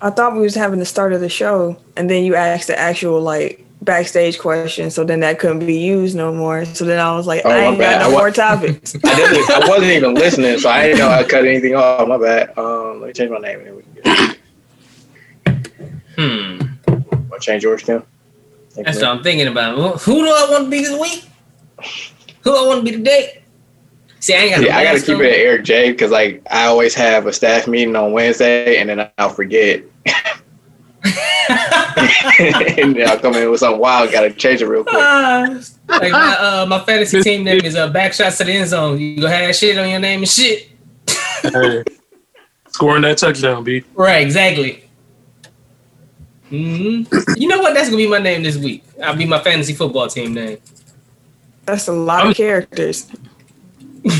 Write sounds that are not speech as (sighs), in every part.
I thought we was having the start of the show, and then you asked the actual like backstage question, so then that couldn't be used no more. So then I was like, Oh, I ain't bad. got I no wa- more topics. (laughs) I, I (laughs) wasn't even listening, so I didn't know I cut anything off. My bad. Um, let me change my name and then we can get Hmm. Want change yours, Kim? That's what. I'm thinking about. Who do I want to be this week? Who do I want to be today? See, I ain't got yeah, I gotta keep on. it at Eric J because like I always have a staff meeting on Wednesday and then I'll forget. (laughs) and then I'll come in with something wild, gotta change it real quick. Ah, (laughs) like my uh, my fantasy team name is uh, backshots to the end zone. You gonna have that shit on your name and shit. Hey, scoring that touchdown, B. Right, exactly. hmm You know what? That's gonna be my name this week. I'll be my fantasy football team name. That's a lot of characters. (laughs)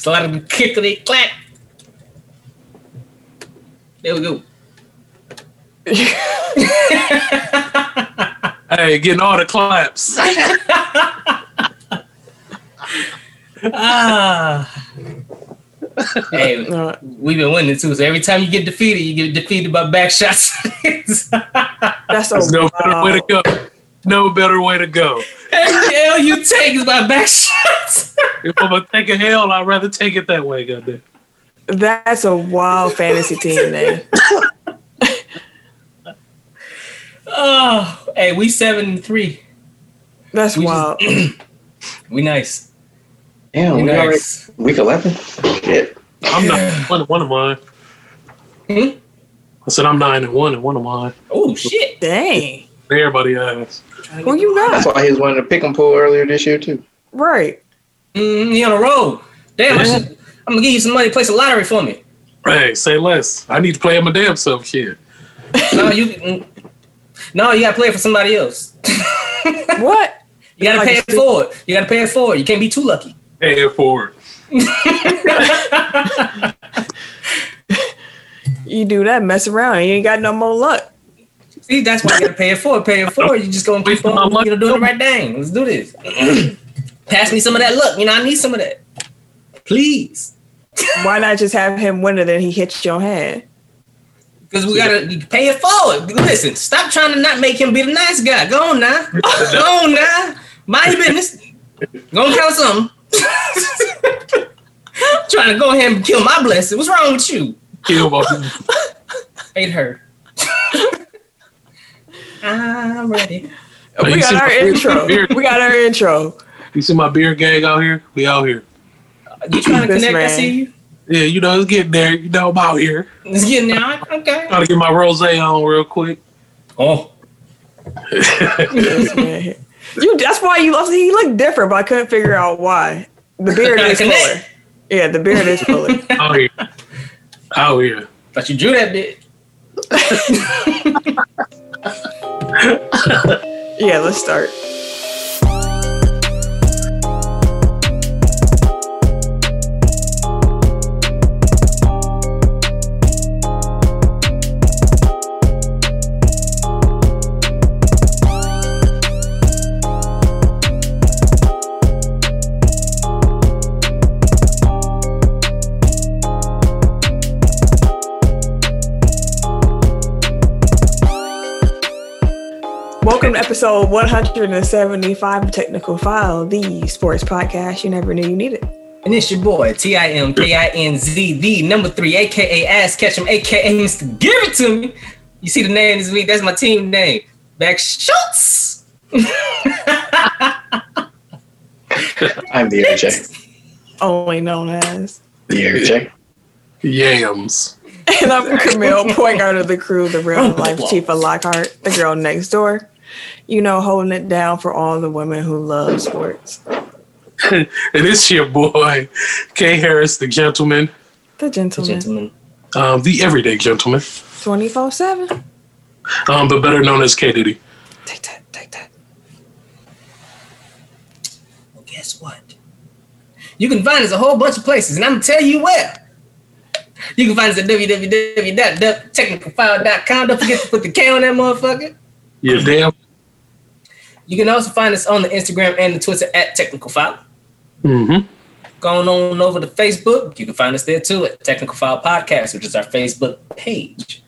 It's a lot of kickity clap. There we go. (laughs) Hey, getting all the claps. (laughs) ah. Hey, we've been winning too. So every time you get defeated, you get defeated by back shots. that's a There's no better way to go. No better way to go. Every L you take is by back shots. (laughs) If I'm gonna take a hell, I'd rather take it that way, goddamn. That's a wild fantasy team name. (laughs) (laughs) oh, hey, we seven and three. That's We wild. (clears throat) We nice. Damn, We we already nice. week eleven. Shit. I'm not (sighs) one, one of mine. Hmm? I said I'm nine and one and one of mine. Oh shit. Dang. Everybody has. Who you That's got? why he was wanting to pick and pull earlier this year too. Right. Mm, he on a roll. Damn, I should, I'm gonna give you some money. Place a lottery for me. Hey, say less. I need to play my damn self shit. (laughs) No, you. mm, No, you gotta play it for somebody else. (laughs) What? You gotta Like pay a it forward. You gotta pay it forward. You can't be too lucky. Pay it forward. (laughs) You do that, mess around, you ain't got no more luck. See, that's why you gotta pay it forward. Pay it forward. You just gonna keep Wasting on, luck. you know, doing the right thing. Let's do this. (clears throat) Pass me some of that luck. You know, I need some of that. Please. (laughs) Why not just have him win it and he hits your hand? Because we gotta you pay it forward. Listen, stop trying to not make him be the nice guy. Go on now. (laughs) Go on now. Mind your business. Go and count something. (laughs) trying to go ahead and kill my blessing. What's wrong with you? Kill my Ain't her. I'm ready. Hey, We got our intro. beard? We got our intro. You see my beer gang out here? We out here. You trying to This connect? I man. see you. Yeah, you know, it's getting there. You know, I'm out here. It's getting there. Okay. Trying to get my rose on real quick. Oh. This. You. That's why you. He looked different, but I couldn't figure out why. The beard is connect. fuller. Yeah, the beard is fuller. (laughs) out here. Out here. Thought you drew that bit. (laughs) (laughs) Yeah, let's start. Episode 175 of Technical File, the sports podcast you never knew you needed. And it's your boy, T I M K I N Z, the number three, aka Ass Ketchum, aka Mr. Give It To Me. You see the name this week? That's my team name. Back Schultz. I'm the Eric J. (laughs) Only known as. The Eric J. Yams. And I'm Camille, point guard of the crew, the real oh, life chief of Lockhart, the girl next door. You know, holding it down for all the women who love sports. (laughs) and it's your boy, K. Harris, the gentleman, The gentleman. Gentlemen. um, the everyday gentleman, 24 7. um, but better known as K. Diddy. Take that, take that. Well, guess what? You can find us a whole bunch of places, and I'm gonna tell you where. You can find us at www.technicalfile.com. Don't forget to put the K on that motherfucker. You damn. You can also find us on the Instagram and the Twitter at Technical File. Mm-hmm. Going on over to Facebook, you can find us there too at Technical File Podcast, which is our Facebook page.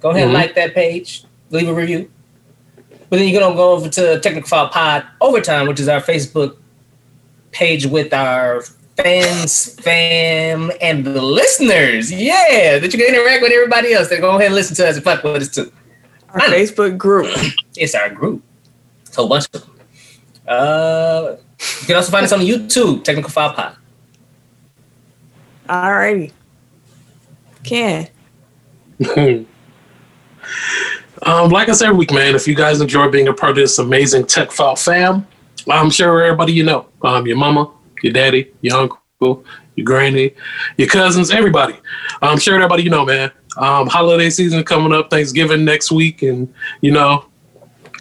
Go ahead and Mhm. like that page, leave a review. But then you're gonna go over to Technical File Pod Overtime, which is our Facebook page with our fans, fam, and the listeners. Yeah, that you can interact with everybody else. That go ahead and listen to us and fuck with us too. Our Facebook group. It's our group. It's a whole bunch of them. Uh, you can also find us on YouTube, Technical File Pod. Alrighty. Ken. (laughs) um, like I said every week, man, if you guys enjoy being a part of this amazing Tech File fam, I'm sure everybody you know, um, your mama, your daddy, your uncle, your granny, your cousins, everybody. I'm sure everybody you know, man. Um, holiday season coming up, Thanksgiving next week, and you know,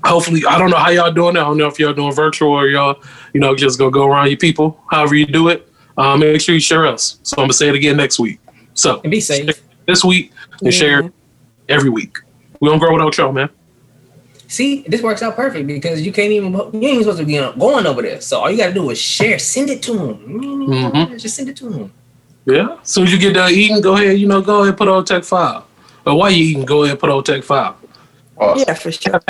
hopefully, I don't know how y'all doing. it. I don't know if y'all doing virtual or y'all, you know, just gonna go around your people. However you do it, um, make sure you share us. So I'm gonna say it again next week. So And be safe. this week and share every week. We don't grow without y'all, man. See, this works out perfect because you can't even you ain't supposed to be going over there. So all you gotta do is share, send it to them. Mhm. Just send it to them. Yeah. As soon as you get done eating, go ahead, you know, go ahead and put on Tech Five. Or while you eating, go ahead and put on Tech Five. Awesome. Yeah, for sure.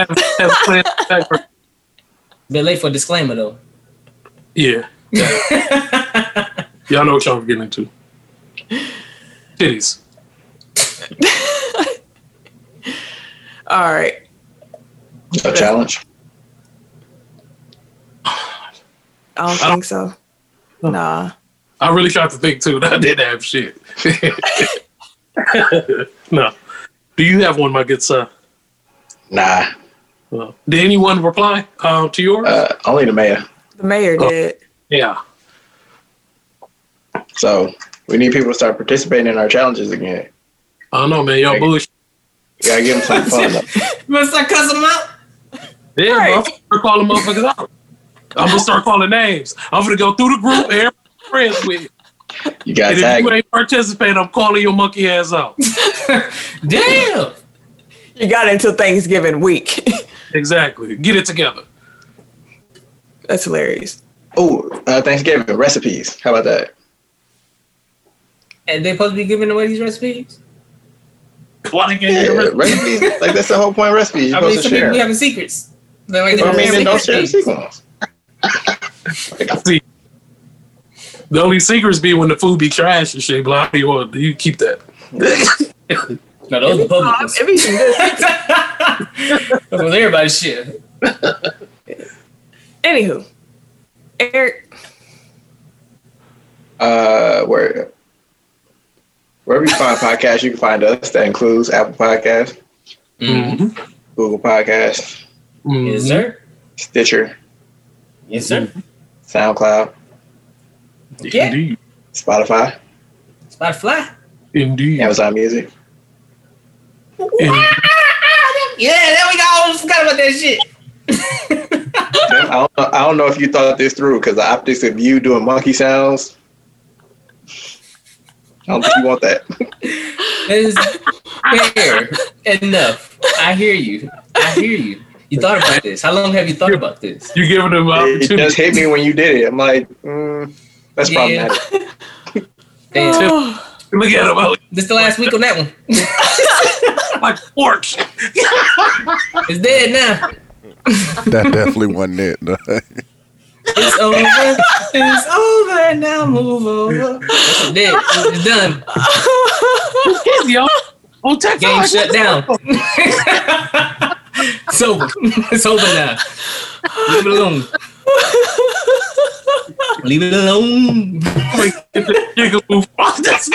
Bit late for disclaimer though. yeah. (laughs) Y'all know what y'all getting into. Titties. (laughs) All right. A challenge. I don't I don't- think so. Nah. I really tried to think too. I didn't have shit. (laughs) no. Do you have one, my good son? Nah. Well, did anyone reply um, to yours? Uh, only the mayor. The mayor Oh. did. yeah. So we need people to start participating in our challenges again. I don't know, man. Y'all Hey. bullshit. You gotta give them some fun. Though. (laughs) You wanna start cussing them out? Yeah, Right. bro. I'm gonna start calling motherfuckers out. I'm gonna start calling names. I'm gonna go through the group and friends with. You You gotta And if tag. you ain't participating, I'm calling your monkey ass out. (laughs) Damn. You got until Thanksgiving week. (laughs) Exactly. Get it together. That's hilarious. Oh, uh, Thanksgiving recipes. How about that? And they supposed to be giving away these recipes? Why they Yeah, get recipes. like that's the whole point. of Recipes. You're I mean, to some people share. be having secrets. They're like, Well, I mean, they're don't share the secrets. (laughs) See, the only secrets be when the food be trash and shit. Blah, you want you keep that. (laughs) No, those are Oh, public. it be some good. That was everybody's shit. Anywho, Eric, Uh, where wherever you find podcasts, you can find us. That includes Apple Podcasts, Mm-hmm. Mhm. Google Podcasts, Mhm. Yes, sir. Stitcher, Yes, sir. SoundCloud, Yeah. Indeed. Spotify, Spotify. Indeed. Amazon Music. Indeed. (laughs) Yeah, there we go. I forgot about that shit. I don't, know, I don't know if you thought this through because the optics of you doing monkey sounds. I don't think you want that. It's fair enough. I hear you. I hear you. You thought about this. How long have you thought about this? You're giving them It opportunity. just hit me when you did it. I'm like, mm, that's Yeah. problematic. Damn. Look at him out This the last week on that one. (laughs) like pork. It's dead now. That definitely wasn't it. no. It's over. It's over now. Move over. It's dead. It's done. Yo, on tech Game Five. shut down. it's over. It's over now. Leave it alone. Leave it alone. Jigaboo. Oh, that's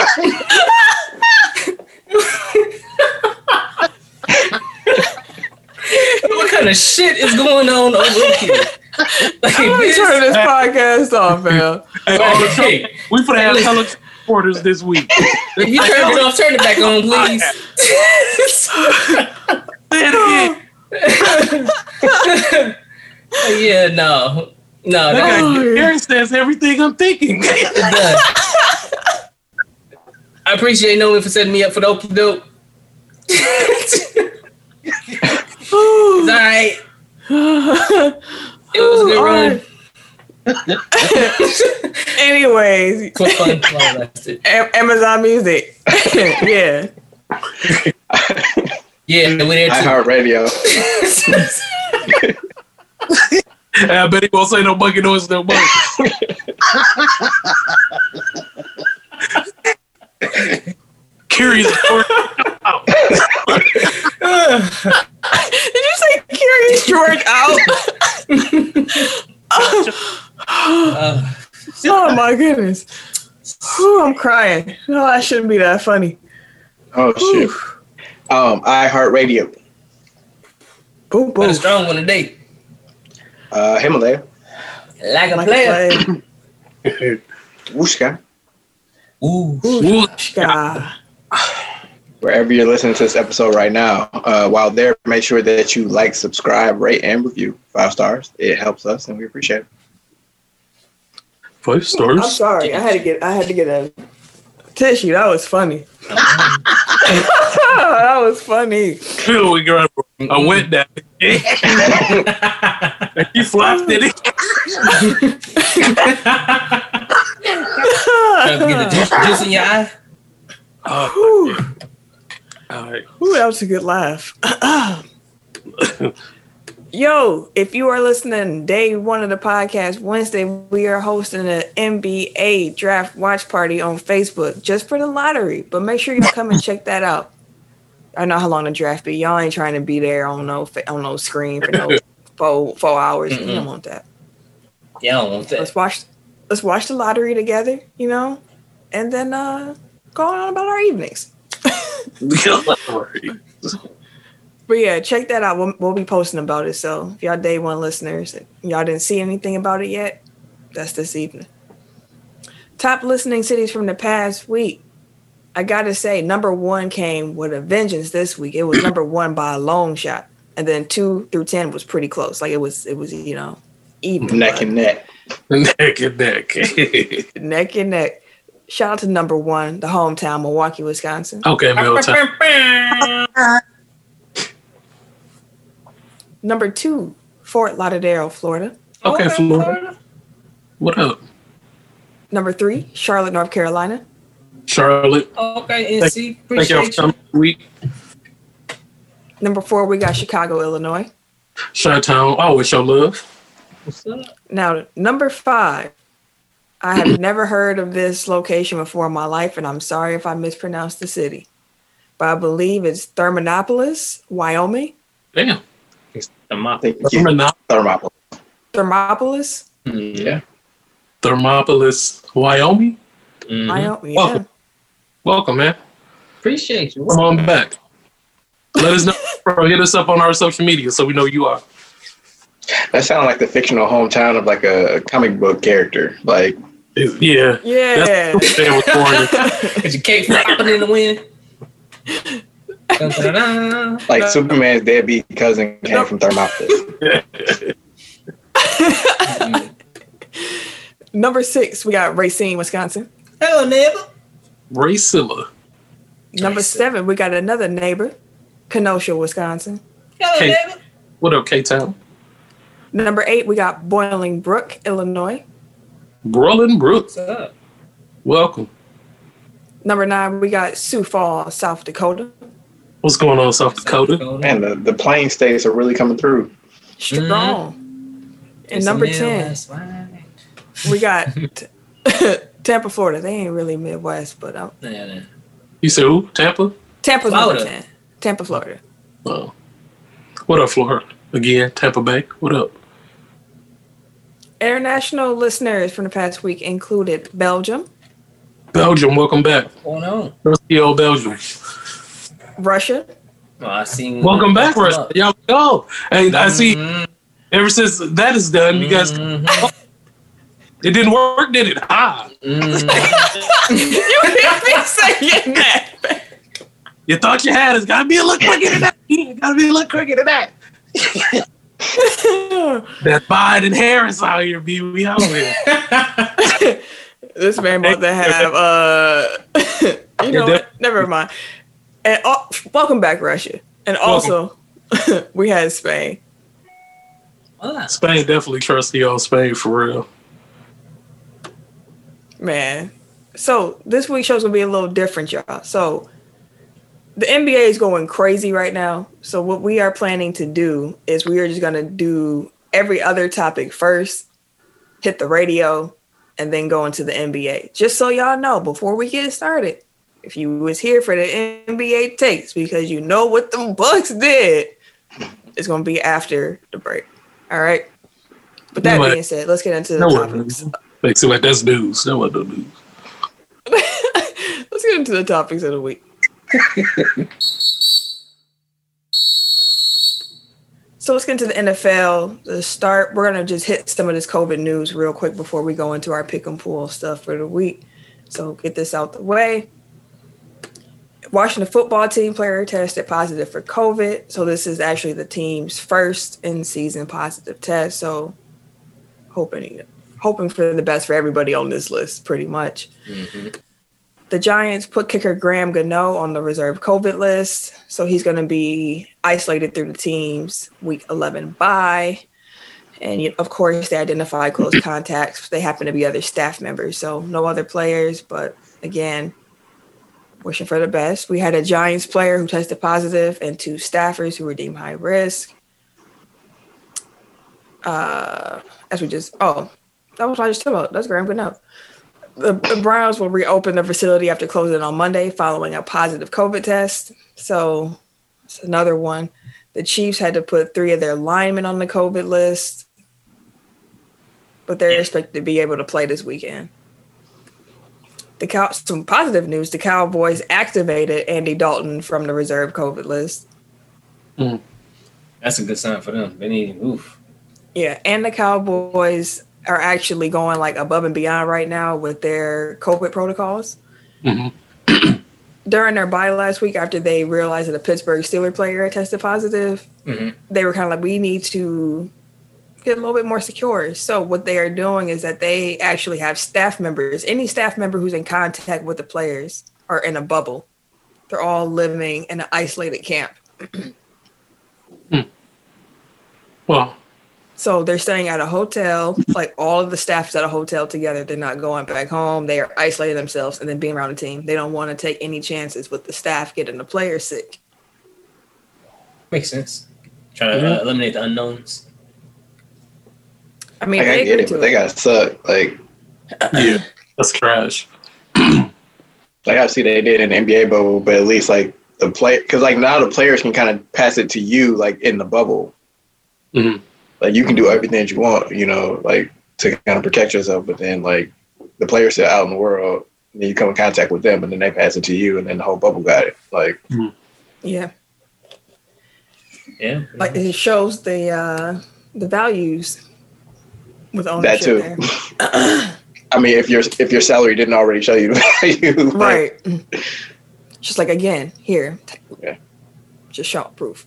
(laughs) What kind of shit is going on over here? (laughs) Like, let me this- turn this podcast off, man. Hey, all the trouble. Hey, We finna have hella supporters this week. if you turn it off, turn it back on, please. Say it again. yeah, no. No, Look no. at Oh. Aaron says everything I'm thinking. It's done. I appreciate Nolan for setting me up for the open dope. (laughs) it's all right. It was a good run. (laughs) Anyways, It was fun while it lasted. A- Amazon Music. (laughs) yeah. Yeah, we're there too. iHeartRadio. (laughs) I bet he won't say no monkey noise no more. Curious. (laughs) George. out. Did you say Curious George out? Uh, (laughs) oh my goodness. Whew, I'm crying. No, that shouldn't be that funny. Oh shit. Um, iHeartRadio. Boom, got boom. a strong one today. Uh, Himalaya. Like a Like a player. Wooshka. Ooh. Ooh, God. Wherever you're listening to this episode right now, uh, while there, make sure that you like, subscribe, rate, and review. Five stars. It helps us, and we appreciate it. Five stars. I'm sorry. I had to get I had to get a tissue. That was funny. (laughs) that was funny. Feel we got a wet that. he flopped it. Trying to get the juice, juice in your eye. Whew. All right. Ooh, that was a good laugh. (clears throat) Yo, if you are listening day one of the podcast, Wednesday, we are hosting an NBA draft watch party on Facebook just for the lottery. But make sure you come and check that out. I know how long the draft be. Y'all ain't trying to be there on no fa- on no screen for no (laughs) four four hours. You don't want that. Yeah, I don't want that. Let's watch let's watch the lottery together, you know, and then uh go on about our evenings. (laughs) But yeah, check that out. We'll, we'll be posting about it. So if y'all day one listeners, y'all didn't see anything about it yet, that's this evening. Top listening cities from the past week. I gotta say, number one came with a vengeance this week. It was (coughs) number one by a long shot, and then two through ten was pretty close. Like it was, it was you know, even Neck and neck. neck and neck. (laughs) neck and neck. Shout out to number one, the hometown, Milwaukee, Wisconsin. okay, (laughs) Middletown. Number two, Fort Lauderdale, Florida. Okay, Florida. What up? Number three, Charlotte, North Carolina. Charlotte. Okay, NC. Thank y'all for Appreciate you. coming week. Number four, we got Chicago, Illinois. Chi-Town. Oh, Always show love. What's up? Now, number five, I have never heard of this location before in my life, and I'm sorry if I mispronounced the city, but I believe it's Thermopolis, Wyoming. Damn. The mop. Thank you. Thermopolis, Yeah. Thermopolis, Wyoming. Mhm. Wyoming. Yeah. Welcome. Welcome, man. Appreciate you. Come on back. Let us know. Bro, hit us up on our social media so we know you are. That sounds like the fictional hometown of like a comic book character. Like Yeah. Yeah. That's what was born. Is your cake flopping in the wind? (laughs) Like No. Superman's deadbeat cousin came from Thermopolis. (laughs) number six, we got Racine, Wisconsin. Hello, neighbor. Racilla. Number seven, we got another neighbor, Kenosha, Wisconsin. Hello, Hey. neighbor. What up, K-Town? Number eight, we got Bolingbrook, Illinois. Brolin Brooks. What's up? Welcome. Number nine, we got Sioux Falls, South Dakota. What's going on, South Dakota? Man, the, the plain states are really coming through. Strong. And It's number 10, we got (laughs) (laughs) Tampa, Florida. They ain't really Midwest, but um, Yeah, yeah. You said who? Tampa? Tampa's number Florida. 10. Tampa, Florida. Oh. What up, Florida? Again, Tampa Bay. What up? International listeners from the past week included Belgium, Belgium, welcome back. What's going on? Rusty old Belgium. Russia, Oh, I seen. Welcome back, Rusty. Y'all go. Hey, I see Mhm, ever since that is done, you guys, mhm, (laughs) it didn't work, did it? Ah, mhm. (laughs) you hear me saying that? you thought you had it. It's gotta be a little quicker than that. It gotta be a little quicker than that. (laughs) (laughs) That Biden Harris out here, be we out here. (laughs) this man about to have uh (laughs) you know what? never mind. And uh, welcome back, Russia. And also we had Spain. Spain definitely trusty on Spain for real. Man. So this week's show's gonna be a little different, y'all. So the NBA is going crazy right now. So what we are planning to do is we are just gonna do every other topic first, hit the radio, and then go into the NBA. Just so y'all know before we get started. If you was here for the NBA takes because you know what the Bucks did, it's gonna be after the break. All right. But that No, being said, let's get into the No topics. see, like that's news. No no news. (laughs) let's get into the topics of the week. (laughs) so let's get into the NFL. The start, we're gonna just hit some of this COVID news real quick before we go into our pick and pool stuff for the week. So get this out the way. Washington football team player tested positive for COVID. So this is actually the team's first in season positive test. So hoping hoping for the best for everybody on this list, pretty much. Mm-hmm. The Giants put kicker Graham Gano on the reserve COVID list, so he's going to be isolated through the team's week 11 bye. And of course, they identify close (coughs) contacts. They happen to be other staff members, so no other players. But again, wishing for the best. We had a Giants player who tested positive and two staffers who were deemed high risk. Uh, as we just, oh, that was what I just talked about. That's Graham Gano the, the Browns will reopen the facility after closing on Monday following a positive COVID test. So it's another one. The Chiefs had to put three of their linemen on the COVID list, but they're expected to be able to play this weekend. The Cow- some positive news: the Cowboys activated Andy Dalton from the reserve COVID list. Hmm. That's a good sign for them. They need oof. Yeah, and the Cowboys are actually going like above and beyond right now with their COVID protocols. Mhm. (clears throat) During their bye last week, after they realized that a Pittsburgh Steeler player had tested positive, Mhm. they were kind of like, we need to get a little bit more secure. So what they are doing is that they actually have staff members, any staff member who's in contact with the players are in a bubble. They're all living in an isolated camp. (clears throat) Well, So they're staying at a hotel, like all of the staff is at a hotel together. They're not going back home. They are isolating themselves and then being around the team. They don't want to take any chances with the staff getting the players sick. Makes sense. Trying to uh, eliminate the unknowns. I mean, Like, I they get it, to but they gotta suck. Like, (laughs) yeah, that's trash. (clears throat) like obviously they did in the NBA bubble, but at least like the play, because like now the players can kind of pass it to you, like in the bubble. Mhm. Like you can do everything that you want, you know, like to kind of protect yourself. But then like the players are out in the world, and then you come in contact with them, and then they pass it to you, and then the whole bubble got it. Like, Yeah, Yeah. like it shows the uh, the values with ownership that too. there. (clears throat) I mean, if your if your salary didn't already show you (laughs) the value, like, Right. Just like again, here. Yeah. Just show proof.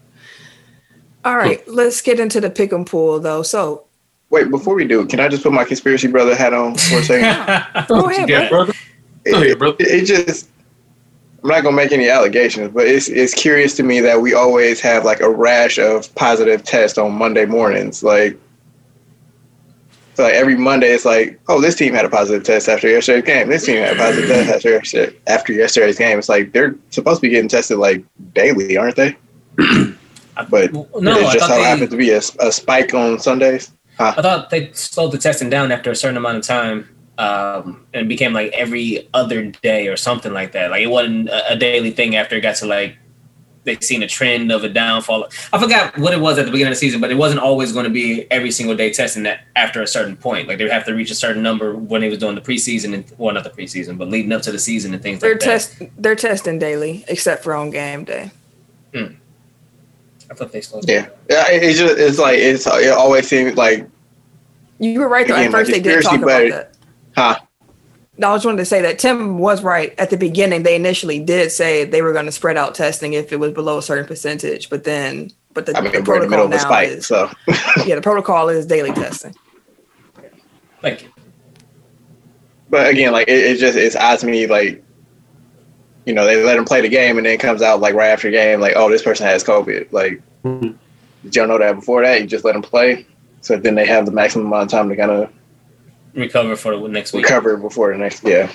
All right, let's get into the pick and pool though. So Wait, before we do, can I just put my conspiracy brother hat on for a (laughs) second? Go ahead, yeah, brother. Go ahead, brother. it, it just I'm not gonna make any allegations, but it's it's curious to me that we always have like a rash of positive tests on Monday mornings. Like, so like every Monday, it's like, oh, this team had a positive test after yesterday's game. This team had a positive test after yesterday, after yesterday's game. It's like they're supposed to be getting tested like daily, aren't they? (clears throat) But no, it I just thought, so they, happens to be a, a spike on Sundays. I thought they slowed the testing down after a certain amount of time. Um, and became like every other day or something like that. Like it wasn't a, a daily thing after it got to like they seen a trend of a downfall. I forgot what it was at the beginning of the season, but it wasn't always going to be every single day testing that after a certain point. Like they would have to reach a certain number when they was doing the preseason and well not the preseason, but leading up to the season and things they're like that. test they're testing daily, except for on game day. I thought they slowed Yeah, yeah. It, it's just it's like it's it always seems like You were right though. At first, like they did talk about but- that. huh. No, I just wanted to say that Tim was right at the beginning. They initially did say they were going to spread out testing if it was below a certain percentage, but then, but the, I mean, the we're the protocol now spike, is so (laughs) yeah, the protocol is daily testing. Like But again, like it, it just it's odd to me. Like, you know, they let him play the game, and then it comes out like right after the game, like, oh, this person has COVID. Like, Mhm. did y'all know that before that? You just let them play, so then they have the maximum amount of time to kind of recover for the next week. recover before the next. Yeah,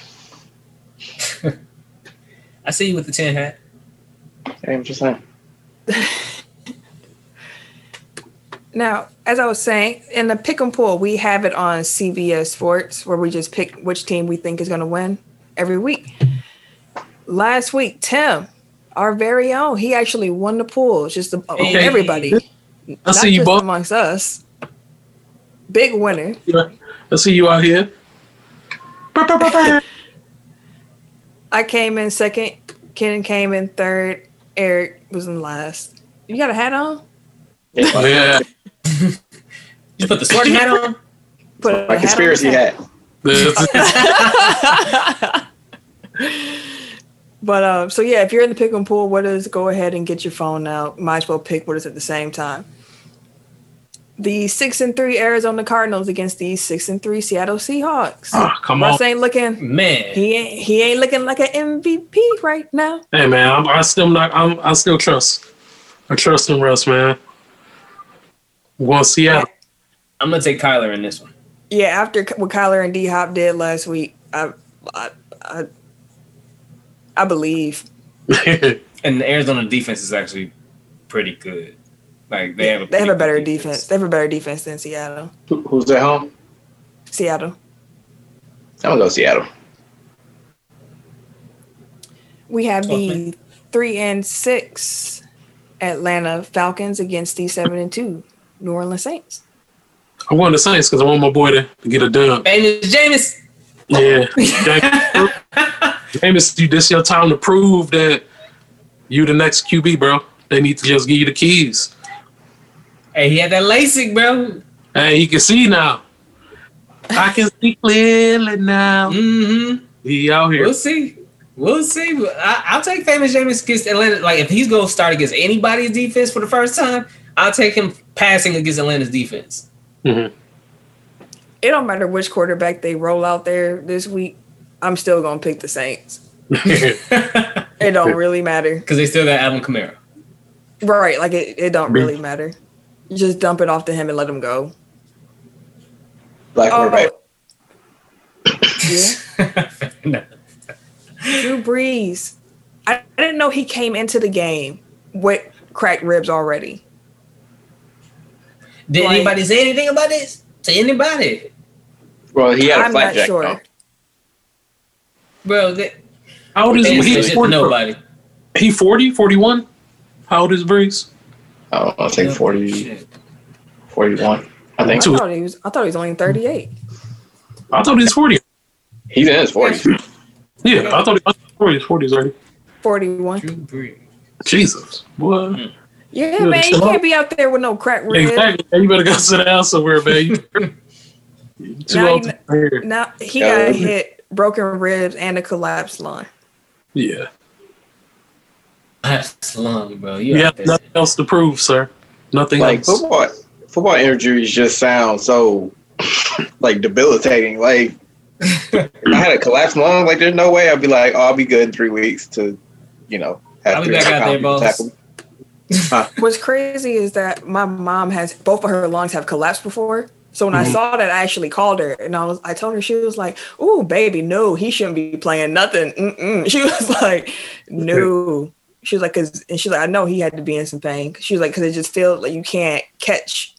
(laughs) I see you with the tin hat. Hey, I'm just saying. (laughs) Now, as I was saying, in the pick and pull, we have it on CBS Sports where we just pick which team we think is going to win every week. Last week, Tim, our very own, he actually won the pool. Just the, Hey. everybody, I not see you, just both. amongst us. Big winner. I see you out here. I came in second. Kenan came in third. Eric was in last. You got a hat on? Yeah. You put the sorting hat on. Put a My hat conspiracy on. hat. (laughs) (laughs) (laughs) But uh, so yeah, if you're in the pick and pool, what is go ahead and get your phone out. Might as well pick what is at the same time. The six and three Arizona Cardinals against the six and three Seattle Seahawks. Ah, come on. Ain't looking. Man. He ain't. He ain't looking like an MVP right now. Hey man, I'm, I still not. I'm, I still trust. I trust in Russ, man. We'll see out. I'm gonna take Kyler in this one. Yeah, after what Kyler and D Hop did last week, I, I, I, I believe. (laughs) And the Arizona defense is actually pretty good. Like they have a They have a better good defense. They have a better defense than Seattle. Who- Who's at home? Seattle. I'm gonna go Seattle. We have the three and six Atlanta Falcons against the seven and two New Orleans Saints. I want the Saints because I want my boy to, to get a dub. Famous Jameis. Yeah, (laughs) James, James, you this your time to prove that you the next QB, bro. They need to just give you the keys. Hey, he had that LASIK, bro. Hey, you can see now. I can see clearly now. Mm-hmm. He out here. We'll see. We'll see. I, I'll take famous Jameis against Atlanta. Like if he's gonna start against anybody's defense for the first time, I'll take him passing against Atlanta's defense. Mhm. It don't matter which quarterback they roll out there this week. I'm still gonna pick the Saints. (laughs) It don't really matter. Because they still got Alvin Kamara. Right, like it, it don't really matter. You just dump it off to him and let him go. Black Oh, quarterback. yeah. (laughs) Drew Brees. I, I didn't know he came into the game with cracked ribs already. Did Like- anybody say anything about this to anybody? Well, he had a I'm not flapjack. sure. though. Bro, they, How old is he? He's 40, nobody. he 40, 41? How old is Brees? I don't. I think 40, 41. I I think Two. thought he was. I thought he was only 38. I thought he was 40. he's in his 40s. Yeah, I thought he was 40s, 40s already. 41. Jesus. What? Mm. Yeah, Yeah, man, you can't be out there with no crack ribs. Exactly. You better go sit down somewhere, man. You- you (laughs) Too Now old you to. Now he Yeah. got hit, broken ribs, and a collapsed lung. Yeah. That's long, bro. You You have nothing else to prove, sir. Nothing Like else. football, football injuries just sound so like debilitating. Like if I had a collapsed lung, like there's no way I'd be like, oh, I'll be good in three weeks to, you know, have I'll be three back out there, boss. tackle me. What's crazy is that my mom has both of her lungs have collapsed before. So when I Mhm. saw that, I actually called her and I was I told her she was like, "Ooh, baby, no, he shouldn't be playing nothing." Mm-mm. (laughs) She was like, "No." She was like, "Cause," and she's like, "I know he had to be in some pain." She was like, "Cause it just feels like you can't catch,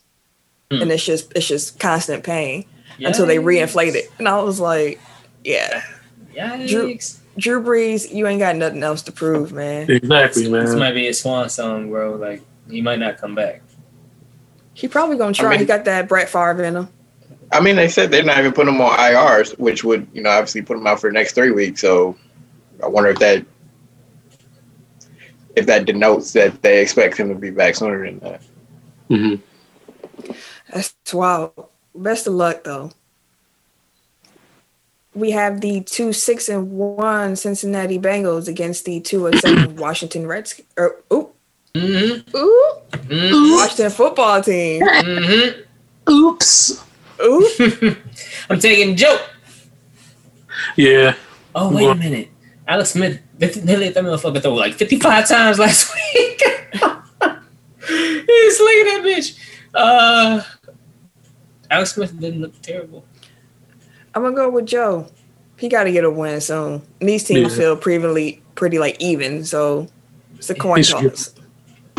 Hmm. and it's just it's just constant pain until they reinflate it." And I was like, "Yeah, Yikes. Drew Brees, you ain't got nothing else to prove, man. Exactly, man. This might be a swan song, bro. Like he might not come back. He probably gonna try. mean- he got that Brett Favre in him." I mean, they said they're not even putting him on IRs, which would, you know, obviously put him out for the next three weeks. So I wonder if that if that denotes that they expect him to be back sooner than that. Mm-hmm. That's wild. Best of luck though. We have the two six and one Cincinnati Bengals against the two and seven (coughs) Washington Redskins. Or ooh, Mm-hmm. ooh, Mm-hmm. Washington football team. mm-hmm. Oops. Ooh, (laughs) I'm taking Joe. Yeah. Oh wait a minute. Alex Smith they let that motherfucker throw like 55 times last (laughs) week. (laughs) He's slinging that bitch. Uh, Alex Smith didn't look terrible. I'm gonna go with Joe. He got to get a win soon. And these teams Yeah. feel pretty pretty like even. So It's a coin He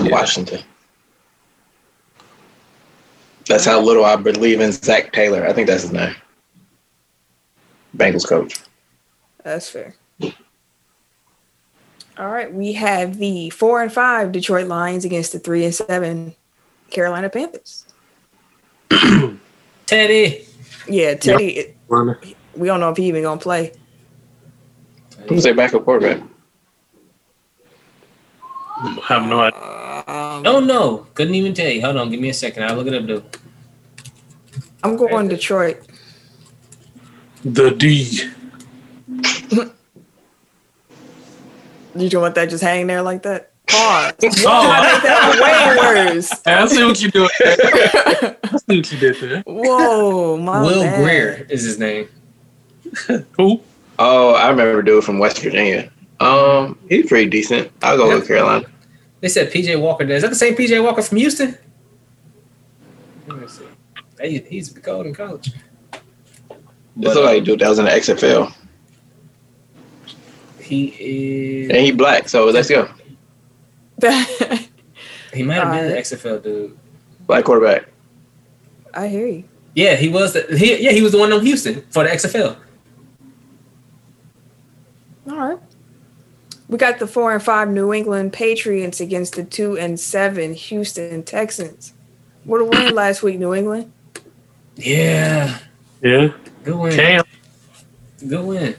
should- toss. Washington. That's how little I believe in Zac Taylor. I think that's his name. Bengals coach. That's fair. All right, we have the four and five Detroit Lions against the three and seven Carolina Panthers. (clears throat) Teddy. Yeah, Teddy. Runner. We don't know if he even gonna play. Who's their backup quarterback? I have no idea. Um, Oh no, couldn't even tell you. Hold on, give me a second. I'll look it up. Though. I'm going Detroit. The D. You don't want that just hang there like that? Pause. (laughs) Oh, Make that way worse. (laughs) I see what you're doing. I see what you did there. Whoa, my Will bad. Grier is his name. (laughs) Who? Oh, I remember dude from West Virginia. Um, he's pretty decent. I'll go with Carolina. They said PJ Walker. there. Is that the same PJ Walker from Houston? Let me see. He, he's the golden coach. This look like a dude that was in the XFL. he is. And he black, so let's go. (laughs) He might have been an Alright. Uh, XFL dude. Black quarterback. I hear you. Yeah, he was. The, he, yeah, he was the one on Houston for the XFL. All right. We got the four and five New England Patriots against the two and seven Houston Texans. What a win last week, New England. Yeah, Yeah. good win. Cam. Good win.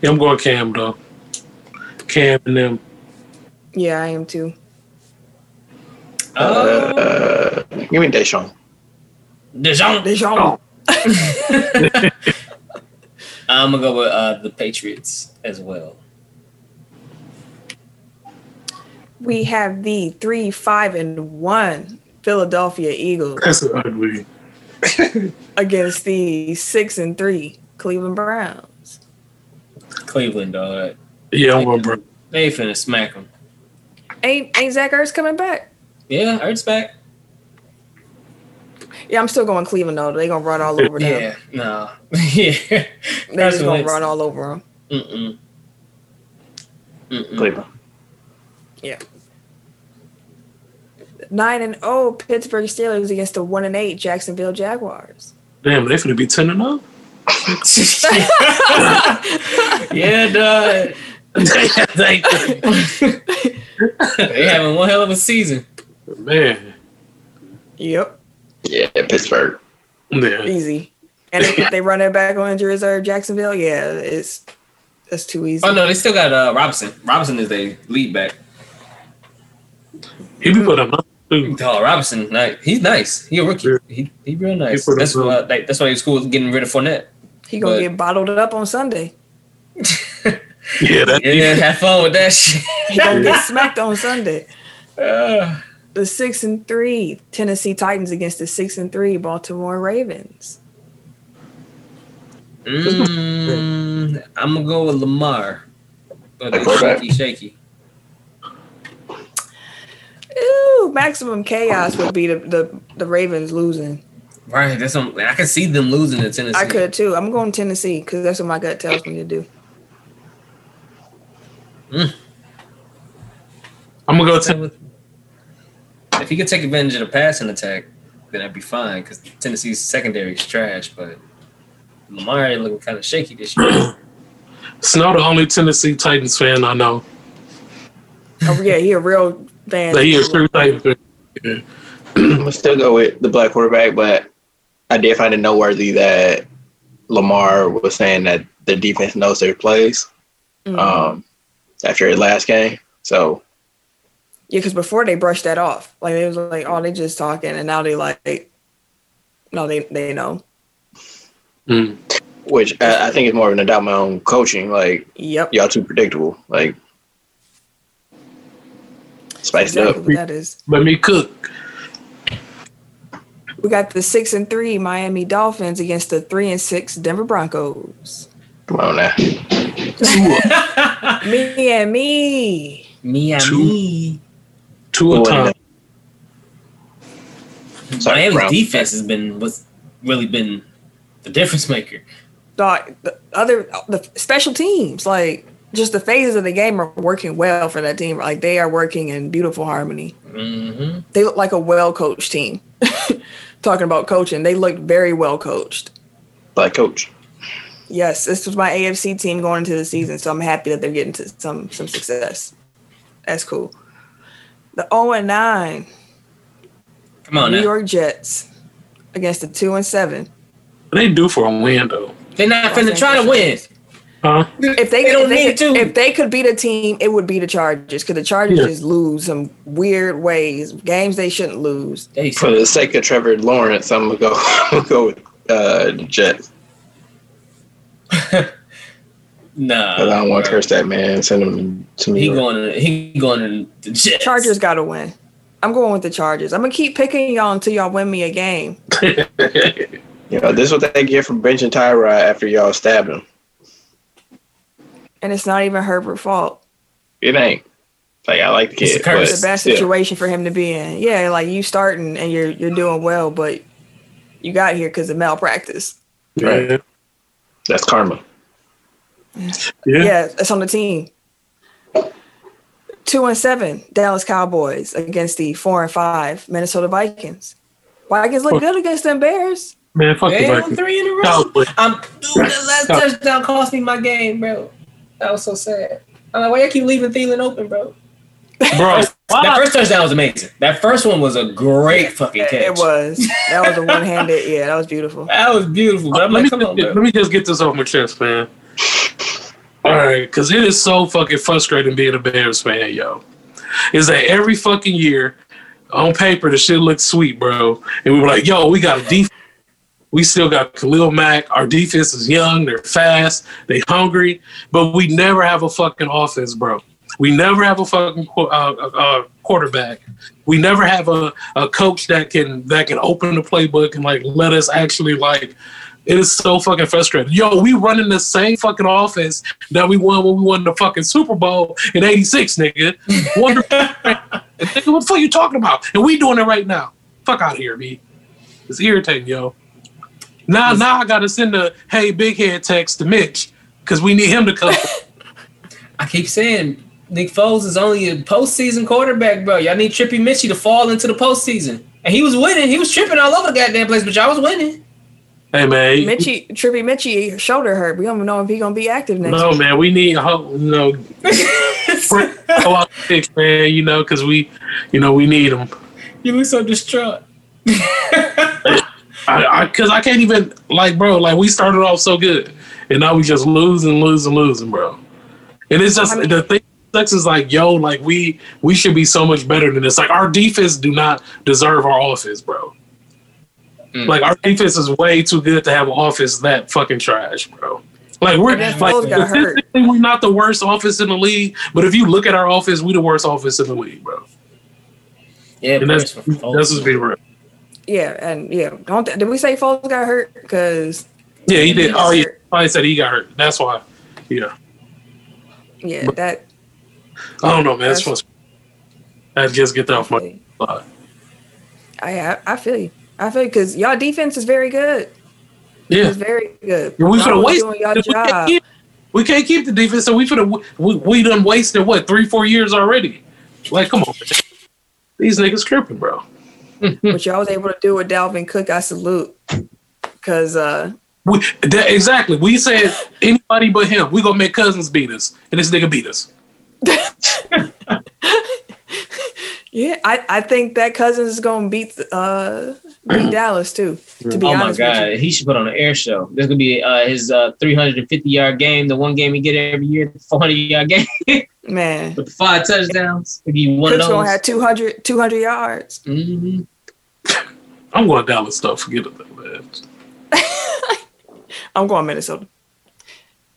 Yeah, I'm going Cam though. Cam and them. Yeah, I am too. Oh, Uh, give me Deshaun. Dijon. Deshaun. I'm gonna go with uh, the Patriots as well. We have the three, five, and one Philadelphia Eagles That's ugly. (laughs) against the six and three Cleveland Browns. Cleveland, dog. Yeah, I'm going bro. They finna smack them. Ain't ain't Zach Ertz coming back? Yeah, Ertz back. Yeah, I'm still going Cleveland though. They gonna run all over them. Yeah, no, (laughs) yeah. They just gonna Wentz. run all over them. Mm-mm. Mm-mm. Cleveland. Nine and oh Pittsburgh Steelers against the one and eight Jacksonville Jaguars. Damn, they're gonna be ten and up. (laughs) yeah, dog. They- they having one hell of a season. Man. Yep, Yeah, Pittsburgh. Yeah. easy. And if they run it back on injury reserve Jacksonville, yeah, it's that's too easy. Oh no, they still got uh, Robinson. Robinson is their lead back. He be put up numbers, too. Robinson, nice. He's nice. He a rookie. Yeah. He he real nice. put up That's why like, that's why he was cool getting rid of Fournette. He gonna but- get bottled up on Sunday. (laughs) Yeah, that Yeah, have fun with that shit. He gonna get smacked on Sunday. Uh, The six and three Tennessee Titans against the six and three Baltimore Ravens. mm, I'm gonna go with Lamar. But Like quarterback? shaky, shaky. Ooh, maximum chaos would be the the, the Ravens losing. Right, that's some, I can see them losing to Tennessee. I could too. I'm going Tennessee because that's what my gut tells me to do. Mm. I'm gonna go ten. If he could take advantage of the passing attack, then that'd be fine because Tennessee's secondary is trash. But Lamar ain't looking kind of shaky this year. Snow the only Tennessee Titans fan I know. Oh yeah, he a real fan. Like, he is true Titans fan. Yeah. I'm gonna still go with the black quarterback, but I did find it noteworthy that Lamar was saying that the defense knows their plays Mhm. um, after his last game. So Yeah, because before they brushed that off, like they was like, "Oh, they just talking," and now they like, no, they they know. Mm. which I, I think is more of an indictment my own coaching. Like Yep, y'all too predictable. Like spice it exactly up. that is. Let me cook. We got the six and three Miami Dolphins against the three and six Denver Broncos. Come on now. (laughs) Me and me. me, and Two. me. Two a Who time. Sorry, Miami's Brown. defense has been what's really been the difference maker. Dog, the other the special teams, like just the phases of the game are working well for that team. Like they are working in beautiful harmony. hmm They look like a well coached team. (laughs) Talking about coaching, they look very well coached. By coach. Yes, this was my AFC team going into the season, so I'm happy that they're getting to some some success. That's cool. The 0 and 9 Come on New now. York Jets against the 2 and 7. They do for a win though. They're not finna try to win. Huh? If they, They don't if they need could, to. if they could beat a team, it would be the Chargers because the Chargers Yeah. just lose some weird ways, games they shouldn't lose. For the sake of Trevor Lawrence, I'm gonna go. (laughs) I'm gonna go with uh, the Jets. (laughs) nah. 'Cause I don't want to curse that man. Send him to me. He going to he going to the Jets. Chargers got to win. I'm going with the Chargers. I'm gonna keep picking y'all until y'all win me a game. (laughs) You know, this is what they get from benching Tyrod after y'all stabbed him. And it's not even Herbert's fault. It ain't. Like I like the It's a kid, curse. but It's a bad still. situation for him to be in. Yeah, like you starting and you're you're doing well, but you got here because of malpractice. Yeah. That's karma. Yeah. Yeah, it's on the team. Two and seven, Dallas Cowboys against the four and five Minnesota Vikings. Vikings look good against them Bears. Man, fuck the Damn, Vikings. three in a row. Cowboys. I'm dude, that last touchdown cost me my game, bro. That was so sad. I'm like, why you keep leaving Thielen open, bro? Bro, That first touchdown was amazing. That first one was a great fucking catch. It was. That was a (laughs) one handed. Yeah, that was beautiful. That was beautiful. But I'm let, like, me come just on, get, let me just get this off my chest, man. All right, because it is so fucking frustrating being a Bears fan, yo. Is that every fucking year, on paper, the shit looks sweet, bro. And we were like, yo, we got a defense. We still got Khalil Mack. Our defense is young. They're fast. They hungry. But we never have a fucking offense, bro. We never have a fucking uh, uh, quarterback. We never have a, a coach that can that can open the playbook and like let us actually like. It is so fucking frustrating. Yo, we running the same fucking offense that we won when we won the fucking Super Bowl in '86, nigga. (laughs) Wonder, nigga, what the fuck you talking about? And we doing it right now. Fuck out of here, me. It's irritating, yo. Now, now I gotta send a hey big head text to Mitch because we need him to come. (laughs) I keep saying Nick Foles is only a postseason quarterback, bro. Y'all need Trippy Mitchie to fall into the postseason. And he was winning. He was tripping all over the goddamn place, but y'all was winning. hey man, Mitchie, Trippy Mitchie, shoulder hurt. We don't know if he gonna be active next. no man, we need hope. You know, go out six, man. You know, because we, you know, we need him. you look so distraught. (laughs) I, because I, can't even like, bro. Like we started off so good, and now we just losing, losing, losing, bro. And it's just I mean- the thing. that sucks is like, yo, like we we should be so much better than this. Like our defense do not deserve our offense, bro. Mm. Like our defense is way too good to have an offense that fucking trash, bro. Like we're like Foles hurt. statistically, we're not the worst offense in the league, but if you look at our offense, we the worst offense in the league, bro. Yeah, And that's praise for Foles. that's just being real. Yeah, and yeah, don't did we say Foles got hurt? Because Yeah, he did. He Oh yeah. I said he got hurt. That's why. Yeah, yeah, that I don't know, man. That's-. I just get that off my. I I, I feel you. I feel because y'all defense is very good. yeah, It's very good. we Y'all have wasted. your We can't, keep, we can't keep the defense, so we could have. We, we done wasted what three, four years already. Like, come on, man. these niggas tripping, bro. What y'all was able to do with Dalvin Cook, I salute. Because uh, We that, exactly. We said anybody but him. We gonna make Cousins beat us, and this nigga beat us. (laughs) yeah, I, I think that Cousins is gonna beat uh beat (clears throat) Dallas too. To be Oh my honest with god, you. he should put on an air show. There's gonna be uh, his uh, 350 yard game, the one game he get every year, the 400 yard game man. (laughs) with the five touchdowns. He'll you one Cook's of gonna those. have 200, 200 yards. hmm (laughs) I'm going Dallas stuff. Forget it, though, (laughs) man. I'm going Minnesota.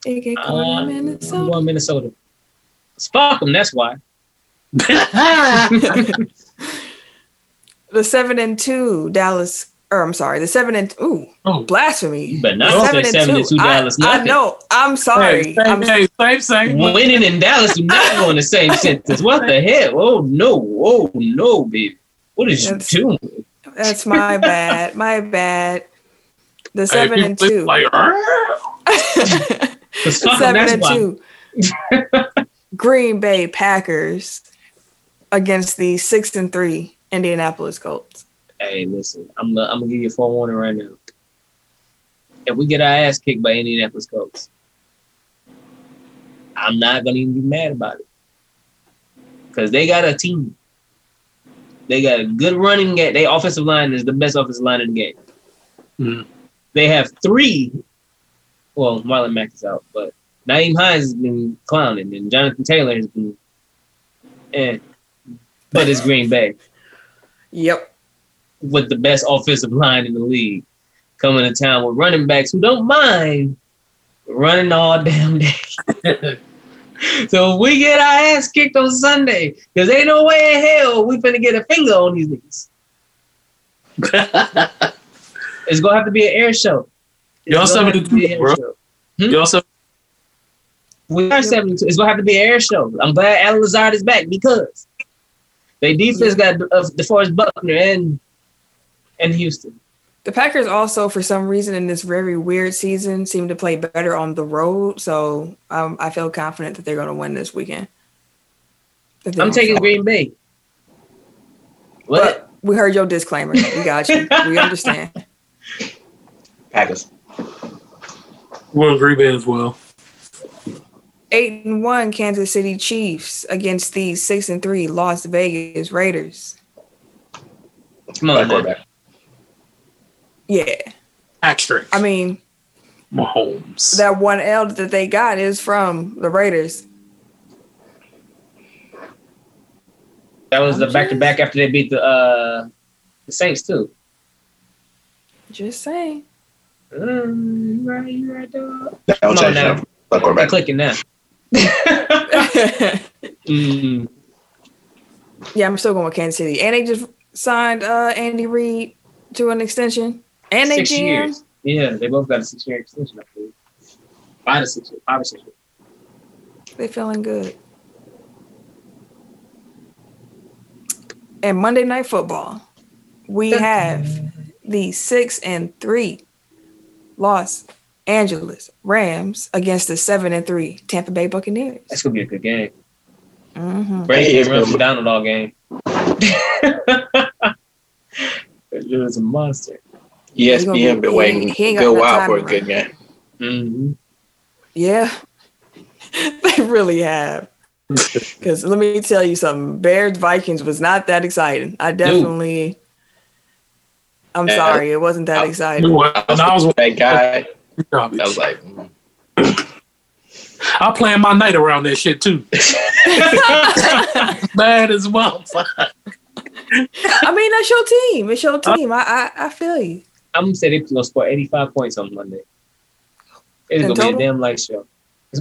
It get Uh, going I'm Minnesota. going Minnesota. Spark them. That's why. (laughs) The seven and two Dallas. Or I'm sorry, the seven and two. oh, Blasphemy. You better not say seven and two I- Dallas. I, Nothing. know. I'm sorry. hey, same, I'm, hey, same, same. Winning in Dallas do not go in the same sentence. What the hell? Oh no! Oh no, baby! What is you doing? That's my (laughs) bad. My bad. The seven and two. Like, "Arr." Cause fuck 'em, seven and why. two. (laughs) Green Bay Packers against the six and three Indianapolis Colts. Hey, listen, I'm gonna, I'm gonna give you a forewarning right now. If we get our ass kicked by Indianapolis Colts, I'm not gonna even be mad about it because they got a team. They got a good running game. Their offensive line is the best offensive line in the game. Mm. They have three. Well, Marlon Mack is out, but Nyheim Hines has been clowning, and Jonathan Taylor has been. Eh. But it's Green Bay Yep. with the best offensive line in the league coming to town with running backs who don't mind running all damn day. (laughs) (laughs) so if we get our ass kicked on Sunday, because ain't no way in hell we finna get a finger on these niggas. (laughs) It's gonna have to be an air show. It's Y'all gonna have to 72, be an air bro. show. You also We are 72. It's gonna have to be an air show. I'm glad Allen Lazard is back because they defense got uh, DeForest Buckner and and Houston. The Packers also, for some reason, in this very weird season, seem to play better on the road. So um, I feel confident that they're going to win this weekend. I'm taking fall. Green Bay. What? But we heard your disclaimer. We got you. we (laughs) understand. Packers. We'll Green Bay as well. Eight and one Kansas City Chiefs against the six and three Las Vegas Raiders. Come on, quarterback. Yeah, Patrick I mean Mahomes. that one L that they got is from the Raiders. That was the I'm back to back after they beat the uh the Saints too. Just saying. Mm, you right, you right, dog. That Come don't change now. I'm clicking now. (laughs) Mm, yeah, I'm still going with Kansas City, and they just signed uh, Andy Reid to an extension, and they six GM. years. Yeah, they both got a six year extension, I believe. Five to six years. Five or six years. They feeling good. And Monday Night Football, we have the six and three Los Angeles Rams against the seven and three Tampa Bay Buccaneers. That's gonna be a good game. hmm Brady He is can run good. from Donald all game. (laughs) It was a monster. He's gonna ESPN been waiting he ain't a got good no while for a good run. game. hmm Yeah, (laughs) they really have. (laughs) Because let me tell you something, Bears Vikings was not that exciting. I definitely. I'm Yeah. sorry, it wasn't that I- exciting. When I was with That guy. I was like, mm. I plan my night around that shit too. (laughs) Bad as well. I mean, that's your team. It's your team. I I, I feel you. I'm gonna say they're gonna score 85 points on Monday. It's In gonna total? be a damn light show.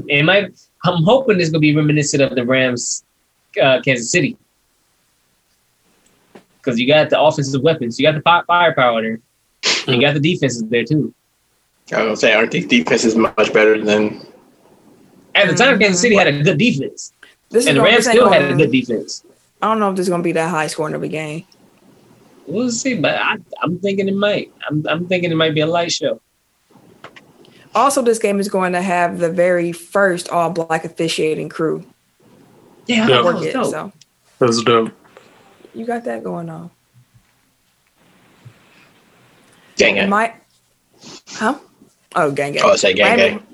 It might. I'm hoping it's gonna be reminiscent of the Rams, uh, Kansas City, because you got the offensive weapons, you got the fi- firepower there, and you got the defenses there too. I was gonna say, aren't these defenses much better than? At the time, Kansas City had a good defense, This and the Rams still had a good defense. I don't know if this is gonna be that high scoring of a game. We'll see, but I, I'm thinking it might. I'm, I'm thinking it might be a light show. Also, this game is going to have the very first all black officiating crew Yeah, Yeah. that was it. dope. So That's dope. you got that going on. Gang gang. My, huh? Oh, gang gang. Oh, I say gang Miami- gang.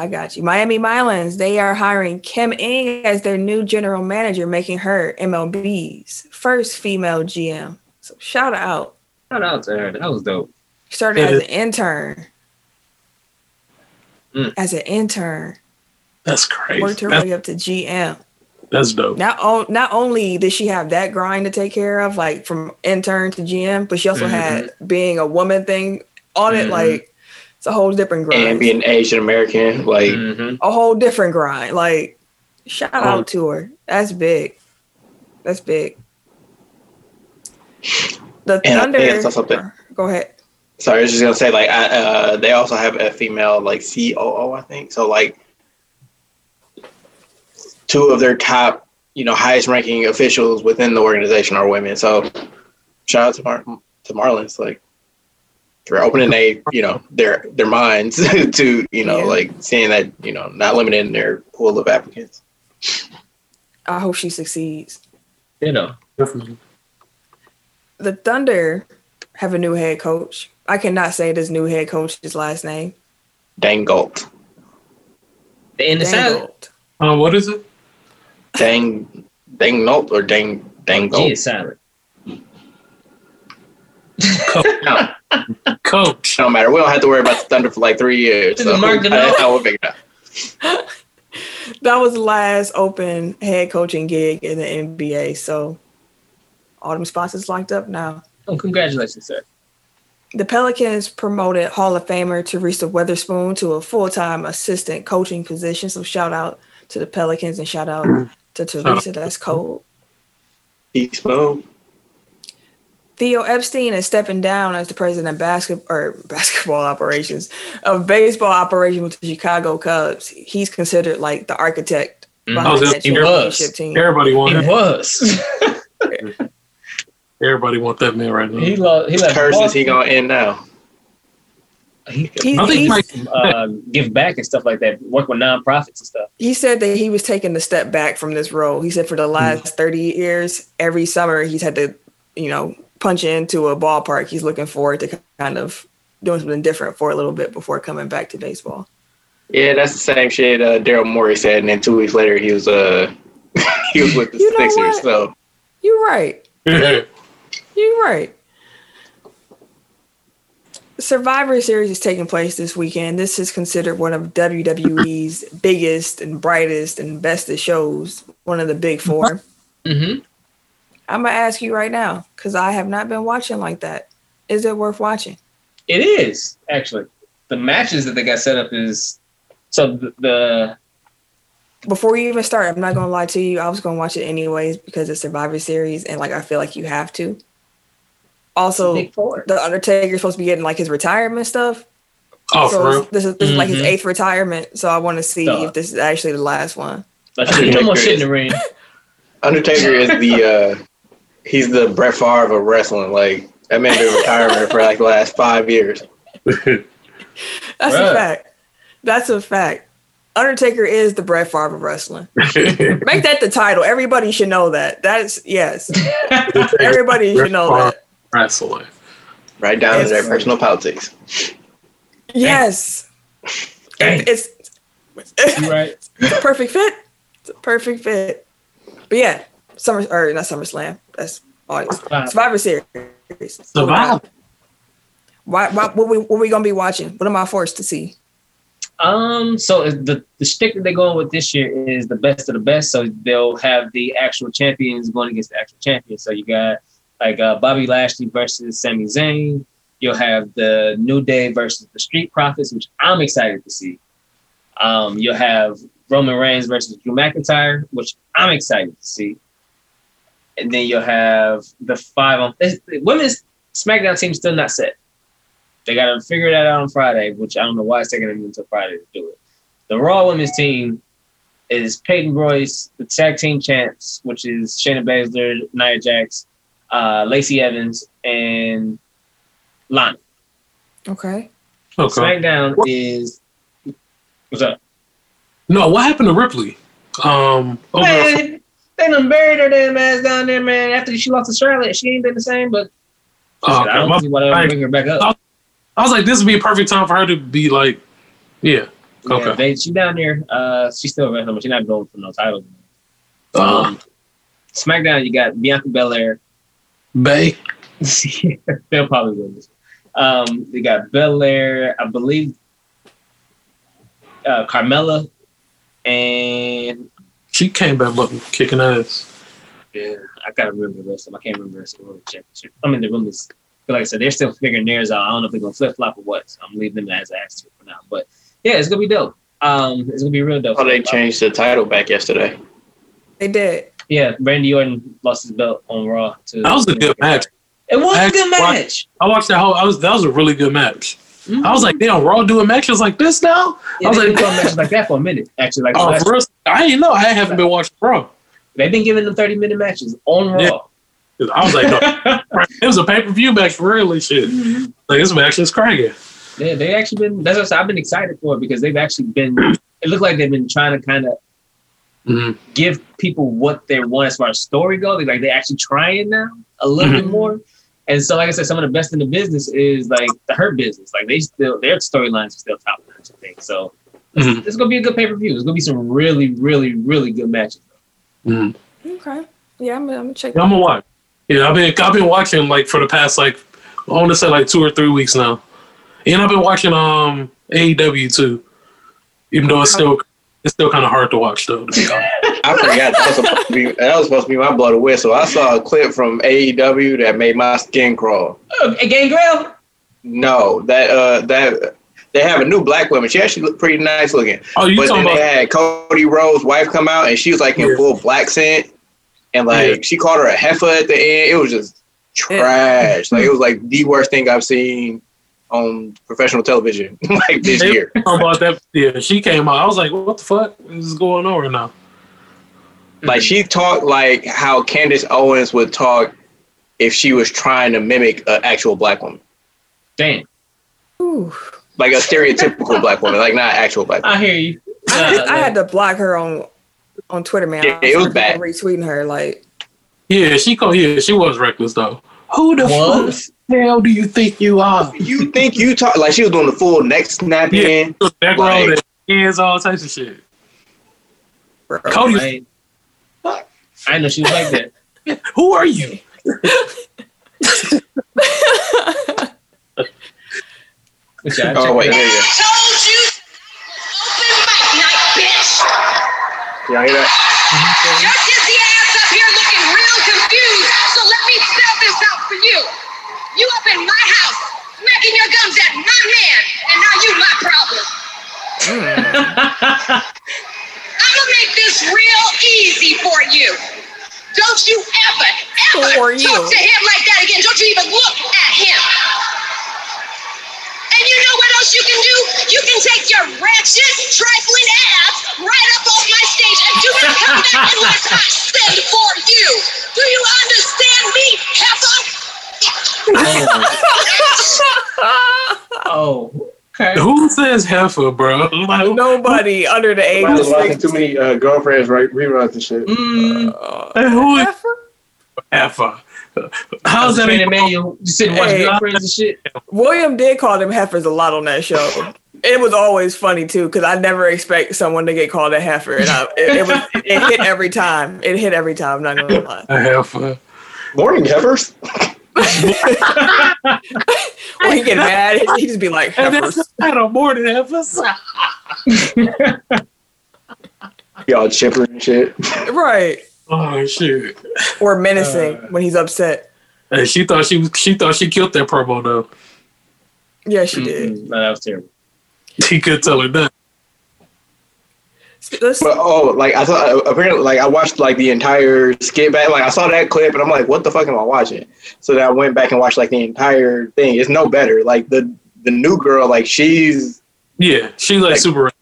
I got you. Miami Marlins, they are hiring Kim Ng as their new general manager, making her MLB's first female GM. So shout out. Shout out to her. That was dope. Started Yeah, as it- an intern. Mm. As an intern, That's crazy. worked her That's, way up to GM. that's dope. Not o- not only did she have that grind to take care of, like from intern to GM, but she also had being a woman thing on it. Mhm. Like it's a whole different grind. And being Asian American, like Mhm. a whole different grind. Like shout Oh. out to her. That's big. That's big. The And Thunder. think I saw something. Go ahead. Sorry, I was just gonna say like I, uh, they also have a female like COO, I think. So like two of their top, you know, highest ranking officials within the organization are women. So shout out to Mar- to Marlins. Like they're opening they you know their their minds (laughs) to you know Yeah. like seeing that you know not limiting their pool of applicants. I hope she succeeds. You know, Definitely. The Thunder have a new head coach. I cannot say this new head coach's last name. Dang Galt. the end of salad. Dangled. Uh, what is it? Dang Dang Nolt or Dang Dang G Galt. is silent. No, Coach. no matter. We don't have to worry about the Thunder for like three years. So Mark I, I will figure it out. (laughs) That was the last open head coaching gig in the NBA. So all them spots is locked up now. Oh, congratulations, sir. The Pelicans promoted Hall of Famer Teresa Weatherspoon to a full time assistant coaching position. So shout out to the Pelicans and shout out to Teresa. That's cold. Peace, Mo. Theo Epstein is stepping down as the president of basketball or basketball (laughs) operations of baseball operations with the Chicago Cubs. He's considered like the architect Mhm. Oh, behind that's- that championship team. Everybody want He that. was. (laughs) (laughs) Everybody want that man right now. he lost. He left. Curse is he gonna end now? He, He, I think he, Mike- uh, give back and stuff like that. Work with nonprofits and stuff. he said that he was taking a step back from this role. He said for the last 30 years, every summer he's had to, you know, punch into a ballpark. He's looking forward to kind of doing something different for a little bit before coming back to baseball. Yeah, that's the same shit uh, Daryl Morey said, and then two weeks later he was uh (laughs) he was with the You know Sixers. what? So You're right. (laughs) You're right. Survivor Series is taking place this weekend. This is considered one of WWE's (laughs) biggest and brightest and bestest shows, one of the big 4 Mm-hmm. I'm gonna ask you right now because I have not been watching like that. Is it worth watching? It is actually the matches that they got set up is so the, the Before you even start, I'm not gonna lie to you. I was gonna watch it anyways because it's Survivor Series, and like I feel like you have to. Also, big four. the Undertaker's supposed to be getting like his retirement stuff. oh, so for real? this is this is like his Mhm. eighth retirement. So I want to see Duh. if this is actually the last one. Like, (laughs) no more shit in the ring. Undertaker is the uh he's the Brett Favre of wrestling. Like that man been retiring for like the last five years. (laughs) That's Bruh. a fact. That's a fact. Undertaker is the Brett Favre of wrestling. (laughs) Make that the title. Everybody should know that. That's yes. (laughs) Everybody should know that. Wrestling. Right down to their personal politics. Yes. Dang. It's You right. it's a perfect fit. It's a perfect fit. But yeah, Summer or not SummerSlam. That's August. Survivor. Survivor Series. Survive. Why, why, what, we, what we gonna be watching? What am I forced to see? Um, so the the stick that they're going with this year is the best of the best. So they'll have the actual champions going against the actual champions. So you got like uh, Bobby Lashley versus Sami Zayn. You'll have the New Day versus the Street Profits, which I'm excited to see. Um, you'll have Roman Reigns versus Drew McIntyre, which I'm excited to see. And then you'll have the five on the women's SmackDown team still not set. They got to figure that out on Friday, which I don't know why it's taking them until Friday to do it. The Raw women's team is Peyton Royce, the tag team champs, which is Shayna Baszler, Nia Jax, uh, Lacey Evans, and Lana. Okay. Okay. SmackDown What- is what's up? No, what happened to Ripley? Um, over Man, they done buried her damn ass down there, man. After she lost to Charlotte, she ain't been the same. But Oh, I don't okay. see why they don't bring her back up. I was like, this would be a perfect time for her to be like, yeah. Yeah, Okay. they, she down there. Uh, she's still wrestling, but she's not going for no titles. Uh, Um, SmackDown, you got Bianca Belair. Bay. (laughs) They'll probably win this. Um, they got Belair, I believe, uh, Carmella, and She came back looking kicking ass. yeah, I gotta remember the rest of them. I can't remember the rest of the World Championship. I mean, the room is, but like I said, they're still figuring theirs out. I don't know if they're gonna flip flop or what. So I'm leaving them as an asterisk for now. But yeah, it's gonna be dope. Um, it's gonna be real dope. Oh, they changed the title back yesterday. They did. Yeah, Randy Orton lost his belt on Raw. To That was a good match. It was I a good actually match. I watched that whole. I was that was a really good match. Mhm. I was like, damn, Raw doing matches like this now. Yeah, I was like- been doing matches like that for a minute. Actually, like (laughs) Oh, for real? I didn't know. I haven't been watching Raw. they've been giving them thirty minute matches on Raw. Yeah. I was like, no, (laughs) it was a pay per view match for real and shit. Like this match is cracking. Yeah, they actually been. That's what I've been excited for it because they've actually been. It looked like they've been trying to kind of Mhm. give people what they want as far as story goes. They're Like they're actually trying now a little bit more. And so, like I said, some of the best in the business is like the Hurt business. Like they still their storylines are still top notch. I think so. Mhm. It's gonna be a good pay per view. It's gonna be some really, really, really good matches. Mhm. Okay. Yeah, I'm, I'm gonna check. Yeah, I'm gonna watch. Yeah, I've been I've been watching like for the past like I want to say like two or three weeks now, and I've been watching um AEW too, even though it's still it's still kind of hard to watch though. to be honest. I forgot that was, supposed to be, that was supposed to be my blood of whistle. I saw a clip from AEW that made my skin crawl. Oh, hey, Gangrel. No, that uh that they have a new black woman. She actually looked pretty nice looking. Oh, you but talking then they had Cody Rhodes' wife come out and she was like in Yeah. full black scent. And like Yeah. she called her a heifer at the end. It was just trash. Like it was like the worst thing I've seen on professional television (laughs) like this They year. about that? Yeah, she came out. I was like, what the fuck is going on right now? Like she talked like how Candace Owens would talk if she was trying to mimic an actual black woman. Damn, Ooh. Like a stereotypical black woman, like not actual black woman. I hear you. I, Uh, I had to block her on on Twitter, man. Yeah, it was bad. Retweeting her, like Yeah, she called. Yeah, she was reckless though. Who the Was? fuck hell do you think you are? You think you talk like she was doing the full neck snapping? Back Like- row, the (laughs) hands, all types of shit. bro. Cody, Right. I know she was like that. (laughs) who are you? (laughs) (laughs) Oh, yeah, I Oh wait, it yeah, out. yeah. told you open mic night, bitch. Y'all hear that? Your dizzy ass up here looking real confused, so let me spell this out for you. You up in my house, smacking your gums at my man, and now you my problem. I'm gonna make this real easy for you. Don't you ever, ever For talk you. to him like that again. Don't you even look at him. Else you can do? You can take your ratchet, trifling ass right up off my stage and do not come back unless I send for you. Do you understand me, heifer? oh, okay. Who says heifer, bro? Like, Nobody under the age of was watching six. too many uh, girlfriends right reruns and shit. Mm, Uh, who is heifer? heifer? How's that? training even- manual? You sit and watch Hey. girlfriends and shit. William did call them heifers a lot on that show. It was always funny too, because I never expect someone to get called a heifer, and I, it, it was it hit every time. It hit every time. I'm not gonna lie. A heifer. Morning heifers. When he get mad, he just be like And heifers. that's not a more heifers. Y'all chipper and shit. right? Oh shit! Or menacing uh, when he's upset. And she thought she was. She thought she killed that promo though. Yeah, she did. Mm-mm. No, that was terrible. He could tell her that. But oh, like I saw apparently like I watched like the entire skit back. Like I saw that clip and I'm like, what the fuck am I watching? So then I went back and watched like the entire thing. It's no better. Like the the new girl, like she's Yeah, she's like Like- super.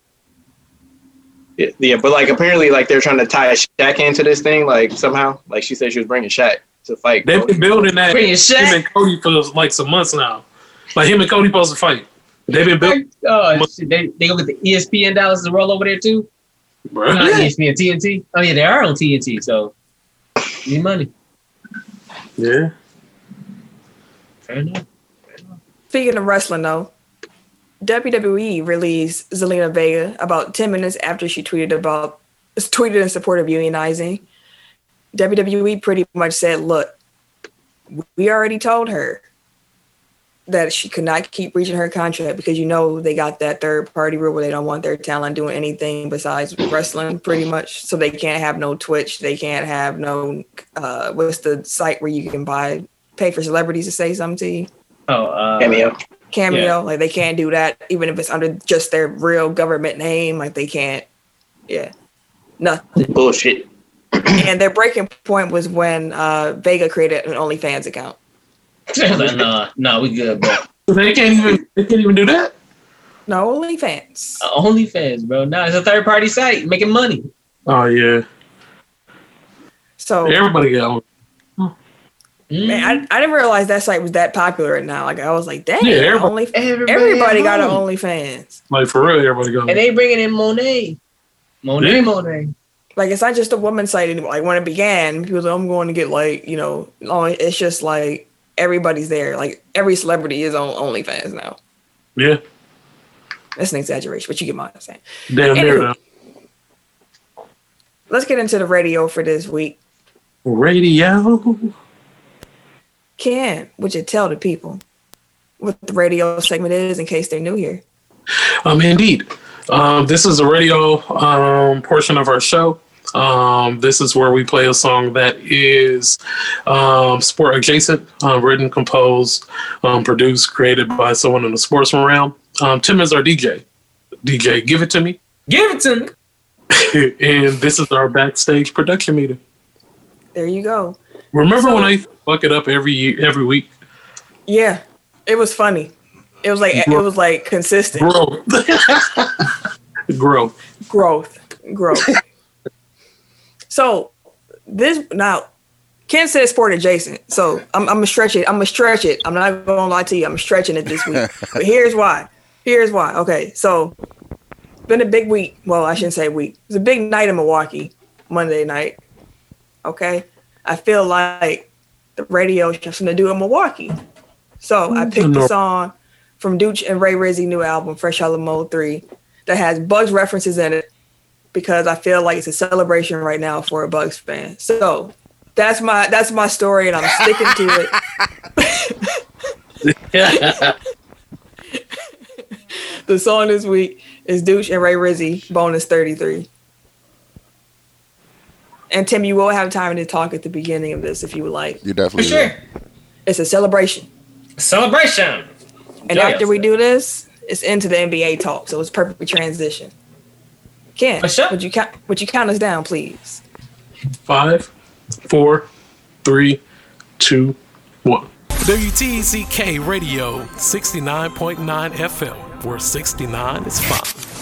Yeah, but like apparently like they're trying to tie a Shaq into this thing like somehow. Like she said she was bringing Shaq to fight. They've been building that. Bringing Him Shaq. and Cody for like some months now. Like him and Cody supposed to fight. They've been building. Oh, shit, they they go get the ESPN dollars to roll over there too. Bro. Not ESPN, TNT. Oh yeah, they are on TNT, so need money. Yeah. Fair enough. Speaking of wrestling, though, WWE released Zelina Vega about 10 minutes after she tweeted about tweeted in support of unionizing. WWE pretty much said, "Look, we already told her that she could not keep breaching her contract because you know they got that third party rule where they don't want their talent doing anything besides wrestling, pretty much. So they can't have no Twitch, they can't have no uh, what's the site where you can buy pay for celebrities to say something to you." Oh, uh, Cameo. Cameo. Yeah. Like they can't do that, even if it's under just their real government name. Like they can't. Yeah, nothing. Bullshit. and their breaking point was when uh, Vega created an OnlyFans account. like, no, no, we good, bro. They can't even. They can't even do that. No OnlyFans. Uh, OnlyFans, bro. No, it's a third party site making money. Oh yeah. So Everybody got. On. Man, I, mm-hmm. I didn't realize that site was that popular right now. Like I was like, dang, Yeah, everybody- only Everybody, everybody got an at home. OnlyFans. Like for real, everybody going. And they bringing in Monet. Monet, Yeah. Monet. Like it's not just a woman site anymore. Like when it began, people was like, I'm going to get like you know, it's just like everybody's there. Like every celebrity is on OnlyFans now. yeah, That's an exaggeration, but you get my saying. damn near Anywho. though. Let's get into the radio for this week. Radio. Ken, would you tell the people what the radio segment is in case they're new here? Um, indeed. Um, this is a radio um, portion of our show. Um, this is where we play a song that is um, sport adjacent, um, written, composed, um, produced, created by someone in the sportsman realm. Um, Tim is our DJ. DJ, give it to me. Give it to me. (laughs) and this is our backstage production meeting. There you go. Remember So- when I fuck it up every year, every week? Yeah, it was funny. It was like it was like consistent Growth. (laughs) Growth. growth, growth. (laughs) so this now, Ken said sport adjacent. So I'm, I'm gonna stretch it. I'm gonna stretch it. I'm not gonna lie to you. I'm stretching it this week. (laughs) but here's why. Here's why. Okay, so been a big week. Well, I shouldn't say week. It's a big night in Milwaukee, Monday night. Okay, I feel like the radio has something to do in Milwaukee. So I mm-hmm. picked the song from Dooch and Ray Rizzy new album, Fresh Out of Mode 3, that has Bucks references in it because I feel like it's a celebration right now for a Bucks fan. So that's my that's my story and I'm sticking to it. (laughs) (laughs) The song this week is Dooch and Ray Rizzy, bonus 33. And Tim, you will have time to talk at the beginning of this if you would like. You For definitely sure. It's a celebration. Celebration. And Enjoy after we do this, it's into the NBA talk. So it's perfect transition. Ken, sure. would you count would you count us down, please? Five, four, three, two, one. WTCK Radio 69.9 FM, where 69 is fine.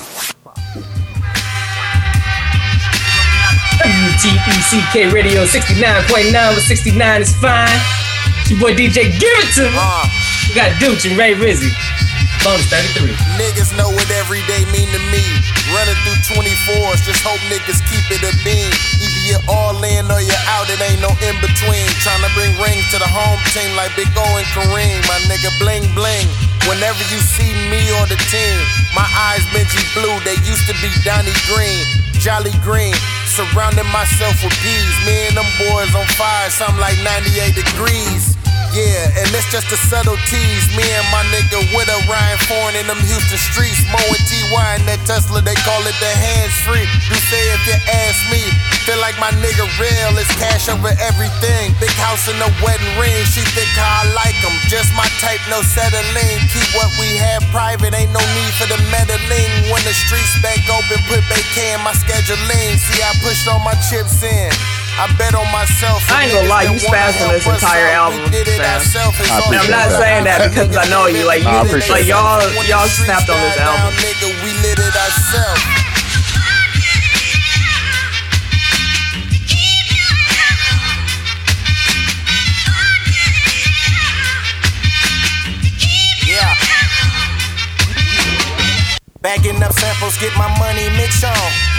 WTECK Radio 69.9 with 69 is fine. It's your boy DJ, give it to me. Uh, We got Dooch and Ray Rizzy. Bonus 33. niggas know what every day mean to me. Running through 24s, just hope niggas keep it a beam. Either you're all in or you're out, it ain't no in between. Trying to bring rings to the home team like Big O and Kareem. My nigga bling bling. Whenever you see me or the team, my eyes Benji blue, they used to be Donnie Green. Jolly Green, surrounding myself with peas. Me and them boys on fire, something like 98 degrees. Yeah, and it's just the subtleties. Me and my nigga with a Ryan Foreign in them Houston streets. Mo and TY in that Tesla, they call it the hands free. You say if you ask me, feel like my nigga real is cash over everything. Big house and a wedding ring. She think how I like 'em. Just my type, no settling. Keep what we have private, ain't no need for the meddling. When the streets back open, put vacay in my scheduling. See, I pushed all my chips in. I bet on myself. I ain't gonna lie, you spazzed on this entire album, fam. I And I'm not that. saying that because I know you. Like I you, appreciate like y'all, y'all snapped on this album. Nigga, we lit it ourselves. Yeah. Bagging up samples, get my money mix on.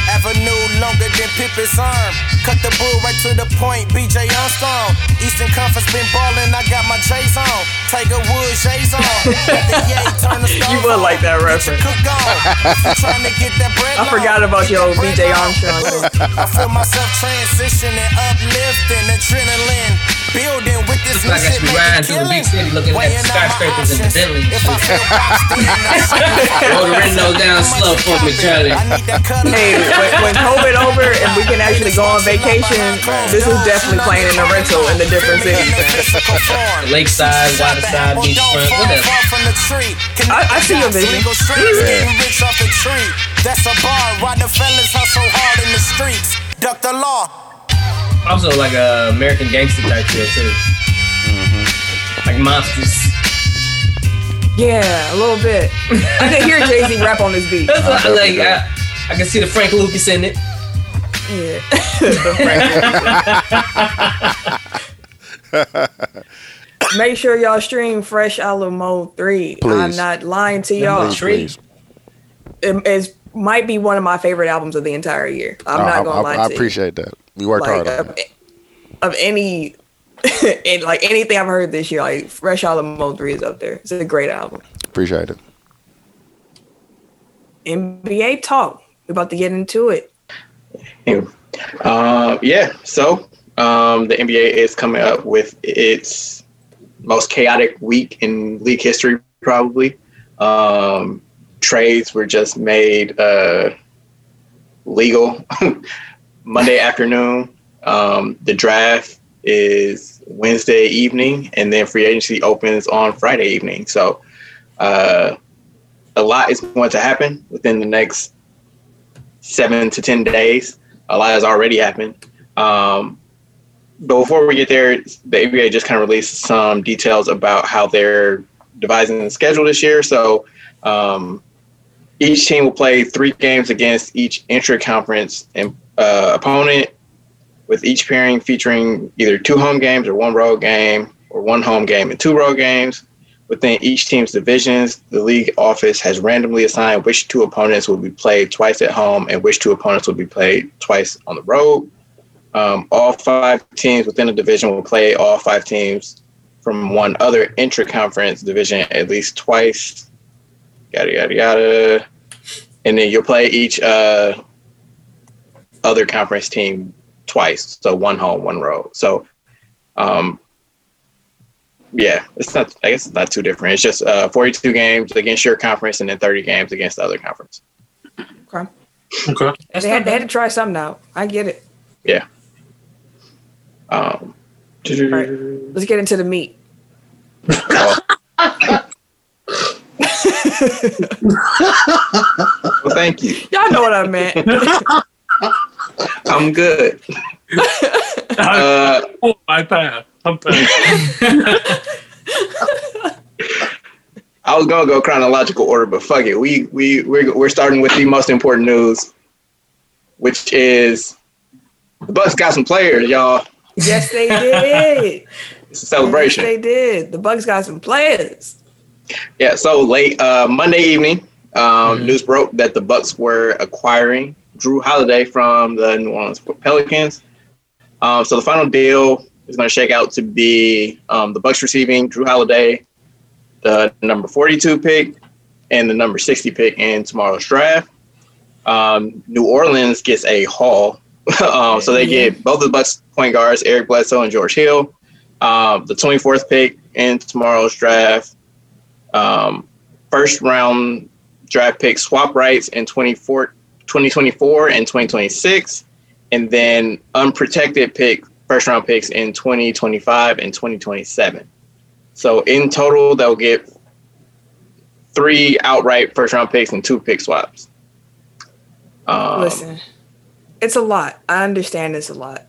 Avenue longer than Pippen's arm. Cut the bull right to the point, BJ Armstrong. Eastern Conference been ballin', I got my J's on. Tiger Woods, J's on. Got the yay, turn the (laughs) You would like that reference. cook on. If you tryna get that bread (laughs) I forgot about your BJ. Armstrong. I feel myself transitioning, uplifting, adrenaline. Building with this Looks like I should be riding through the big city looking at the skyscrapers and the Bentleys and shit. feel boxed in, I should- Roll the windows down slow for me, Charlie. I need that cut Hey, when, when COVID over and we can actually go on vacation, this is definitely playing in the rental in the different cities. Lakeside, waterside, beachfront, whatever. I- I see your vision. That's a bar. Why the fellas hustle hard in the streets? Duck the law. Also like a American gangster type feel too. Mm-hmm. Like monsters. Yeah, a little bit. I can hear Jay Z (laughs) rap on this beat. That's what I like. I, I can see the Frank Lucas in it. Yeah. (laughs) Make sure y'all stream Fresh Alamo 3. I'm not lying to y'all. Please, please. It is, might be one of my favorite albums of the entire year. I'm not going to lie I, to I you. appreciate that. We worked like hard on of, it. of any (laughs) and like anything I've heard this year, like Fresh Alamo 3 is up there. It's a great album. Appreciate it. NBA talk. We're about to get into it. Um, yeah, so um, the NBA is coming up with its most chaotic week in league history, probably. Um, trades were just made uh, legal (laughs) Monday afternoon. Um, the draft is Wednesday evening, and then free agency opens on Friday evening. So uh, a lot is going to happen within the next seven to 10 days a lot has already happened. Um, but before we get there, the NBA just kind of released some details about how they're devising the schedule this year. So um, each team will play three games against each intra-conference and, uh, opponent, with each pairing featuring either two home games or one road game, or one home game and two road games. Within each team's divisions, the league office has randomly assigned which two opponents will be played twice at home and which two opponents will be played twice on the road. Um, all five teams within the division will play all five teams from one other intra-conference division at least twice. Yada yada yada, and then you'll play each uh, other conference team twice. So one home, one road. So um, yeah, it's not. I guess it's not too different. It's just uh, 42 games against your conference, and then 30 games against the other conference. Okay. Okay. They had, they had to try something out. I get it. Yeah. Um, right. Let's get into the meat. (laughs) well, thank you. Y'all know what I meant. (laughs) I'm good. Uh, (laughs) Oh, I pass. I'm pass. (laughs) I was gonna go chronological order, but fuck it. We we we're, we're starting with the most important news, which is the Bucks got some players, y'all. yes, they did. (laughs) It's a celebration. Yes, they did. The Bucks got some players. Yeah, so late uh, Monday evening, um, news broke that the Bucks were acquiring Jrue Holiday from the New Orleans Pelicans. Um, so the final deal is going to shake out to be um, the Bucks receiving Jrue Holiday, the number 42 pick, and the number 60 pick in tomorrow's draft. Um, New Orleans gets a haul, (laughs) um, so they get both of the Bucks point guards, Eric Bledsoe and George Hill, um, the 24th pick in tomorrow's draft um, first round draft pick swap rights in 24, 2024 and 2026, and then unprotected pick first round picks in 2025 and 2027. So in total, they'll get three outright first round picks and two pick swaps. Um, Listen, it's a lot. I understand it's a lot.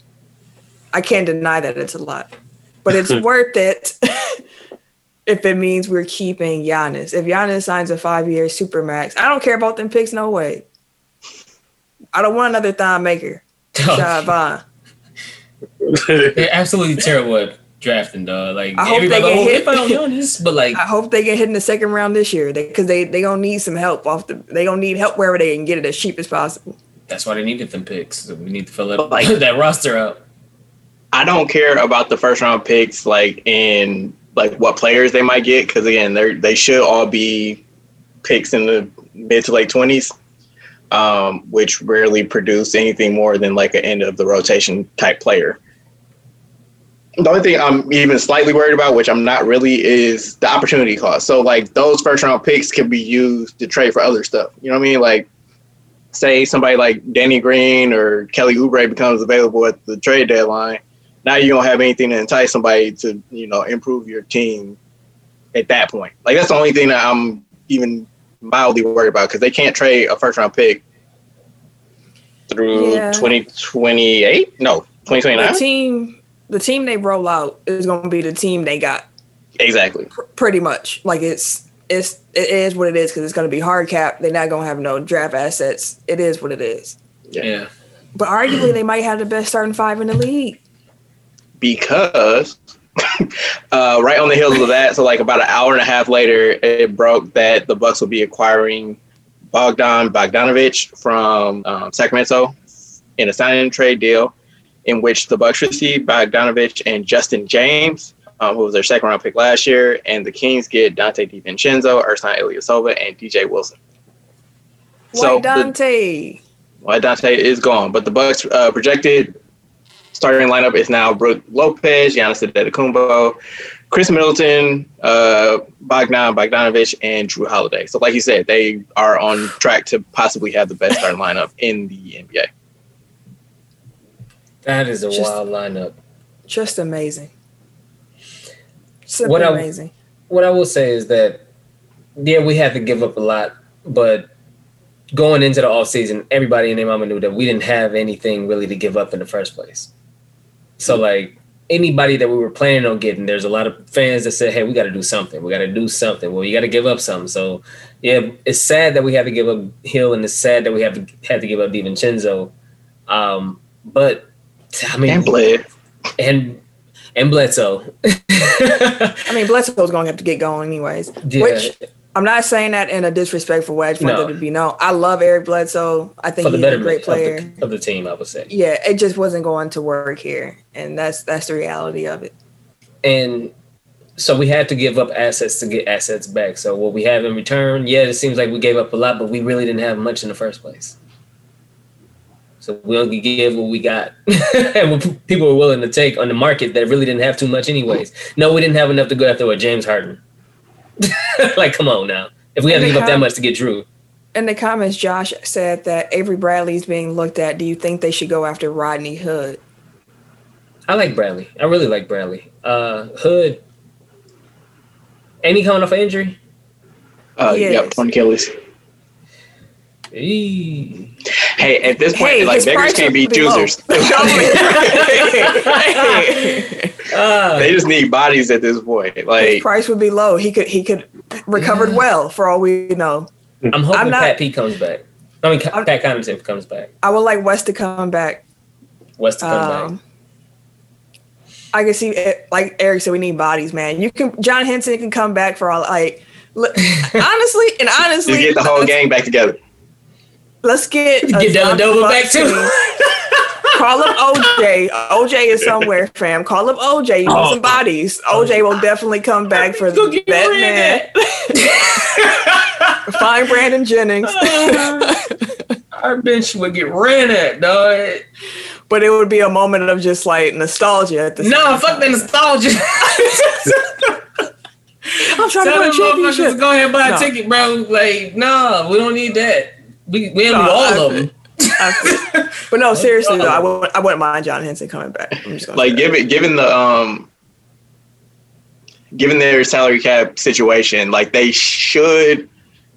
I can't deny that it's a lot, but it's (laughs) worth it (laughs) if it means we're keeping Giannis. If Giannis signs a five-year super max, I don't care about them picks. No way. I don't want another Thon Maker. Oh. Shot Vaughn. They're absolutely terrible at drafting, dog. Like I hope they everybody, get oh, hit. they found Giannis, but like I hope they get hit in the second round this year because they they gonna need some help off the. They gonna need help wherever they can get it as cheap as possible. that's why they needed them picks. So we need to fill it, Like- (laughs) that roster up. I don't care about the first round picks, like in like what players they might get, because again, they they should all be picks in the mid to late twenties, um, which rarely produce anything more than like an end of the rotation type player. The only thing I'm even slightly worried about, which I'm not really, is the opportunity cost. So like those first round picks can be used to trade for other stuff. You know what I mean? Like say somebody like Danny Green or Kelly Oubre becomes available at the trade deadline now you don't have anything to entice somebody to you know improve your team at that point. Like that's the only thing that I'm even mildly worried about because they can't trade a first round pick through Yeah. 2028. No, The 2029. team, the team they roll out is gonna be the team they got. Exactly. pr- pretty much like it's it's it is what it is because it's going to be hard cap they're not going to have no draft assets it is what it is Yeah. but arguably they might have the best starting five in the league Because (laughs) uh, right on the heels of that, so like about an hour and a half later, it broke that the Bucks will be acquiring Bogdan Bogdanovich from um, Sacramento in a signing trade deal, in which the Bucks received Bogdanovich and Justin James, um, who was their second round pick last year, and the Kings get Donte DiVincenzo, Ersan Ilyasova, and DJ Wilson. White the- Donte. well, Donte is gone, but the Bucks uh, projected starting lineup is now Brook Lopez, Giannis Antetokounmpo, Khris Middleton, uh, Bogdan Bogdanovich, and Jrue Holiday. So, like you said, they are on track to possibly have the best starting lineup in the NBA. That is a Just- wild lineup. Just amazing. Simply What I- amazing. What I will say is that, yeah, we had to give up a lot, but going into the offseason, everybody in their mama knew that we didn't have anything really to give up in the first place. So, like, anybody that we were planning on getting, there's a lot of fans that said, hey, we got to do something. We got to do something. Well, you got to give up something. So, yeah, it's sad that we had to give up Hill and it's sad that we have to, had to give up DiVincenzo. Um, but, I mean, And Bled. and and Bledsoe. (laughs) I mean, Bledsoe's going to have to get going anyways. Yeah. Which I'm not saying that in a disrespectful way. I just want No. that to be known. I love Eric Bledsoe. I think he's a great player. Of, the, of the team, I would say. yeah, it just wasn't going to work here, and that's that's the reality of it. And so we had to give up assets to get assets back. So what we have in return, yeah, it seems like we gave up a lot, but we really didn't have much in the first place. So we only give what we got, (laughs) and what people were willing to take on the market that really didn't have too much, anyways. No, we didn't have enough to go after a James Harden. (laughs) like, come on now. If we had to give up that much to get Jrue, In the comments, Josh said that Avery Bradley is being looked at. Do you think they should go after Rodney Hood? I like Bradley. I really like Bradley. Uh, Hood. Any he coming off an injury? Uh, Yes. Yep, on Achilles. Hey, at this point, Hey, like his beggars can't be would choosers. (laughs) (laughs) They just need bodies at this point. His Like, price would be low. He could he could recovered well for all we know. I'm hoping I'm not- Pat P comes back. I mean, I'm- Pat Connaughton comes back. I would like Wes to come back. Wes to come Um, back. I can see it, like Eric said, we need bodies, man. You can John Henson can come back for all like look, (laughs) honestly and honestly just get the whole gang back together. let's get a Get zombie Dellavedova back Bucks too. (laughs) Call up OJ. OJ is somewhere, fam. Call up OJ. You need Oh. some bodies. Oh, OJ will definitely come back for Go get that man. (laughs) Find Brandon Jennings. Our bench would get ran at, dog. But it would be a moment of just like nostalgia at the No, same fuck the nostalgia. (laughs) I'm trying Tell to win them a championship. go ahead and buy No. a ticket, bro. Like, no, we don't need that. We we don't No, need all of them. (laughs) But no, seriously though, I wouldn't, I wouldn't mind John Henson coming back. I'm just gonna like say given given the um given their salary cap situation like they should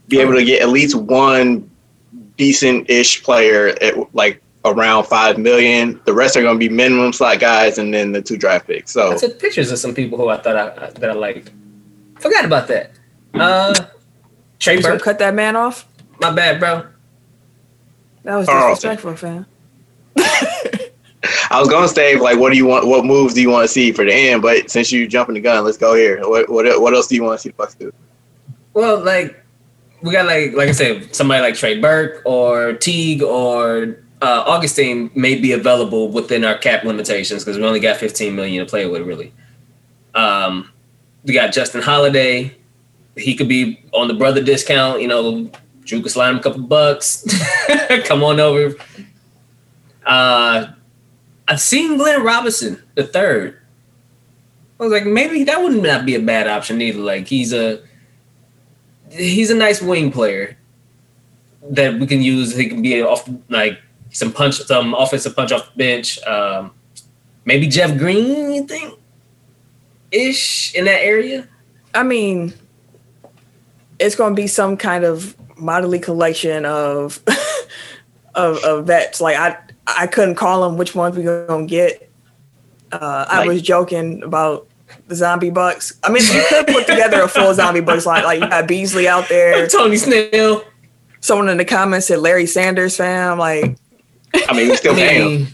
be able to get at least one decent ish player at like around five million the rest are going to be minimum slot guys and then the two draft picks so I took pictures of some people who I thought I, that I liked. Forgot about that. Uh, Trey Burke, cut that man off. my bad, bro. That was Oh. disrespectful, fam. (laughs) i was going to say like what do you want what moves do you want to see for the end but since you're jumping the gun let's go here what what, what else do you want to see the bucks do Well, like we got like like I said, somebody like Trey Burke or Teague or uh, Augustin may be available within our cap limitations because we only got 15 million to play with, really. Um, we got Justin Holiday. He could be on the brother discount. You know, Jrue could slide him a couple bucks. (laughs) Come on over. Uh, I've seen Glenn Robinson the third. I was like, maybe that would not be a bad option either. Like he's a he's a nice wing player that we can use. He can be off like some punch, some offensive punch off the bench. Um, maybe Jeff Green, you think, ish in that area. I mean, it's going to be some kind of motley collection of (laughs) of, of vets. Like I, I couldn't call them which ones we going to get. Uh, I Like- was joking about the zombie bucks. I mean, you could put together a full zombie bucks line. Like you got Beasley out there. (laughs) Tony Snell. Someone in the comments said Larry Sanders, fam. Like i mean we still I paying him mean,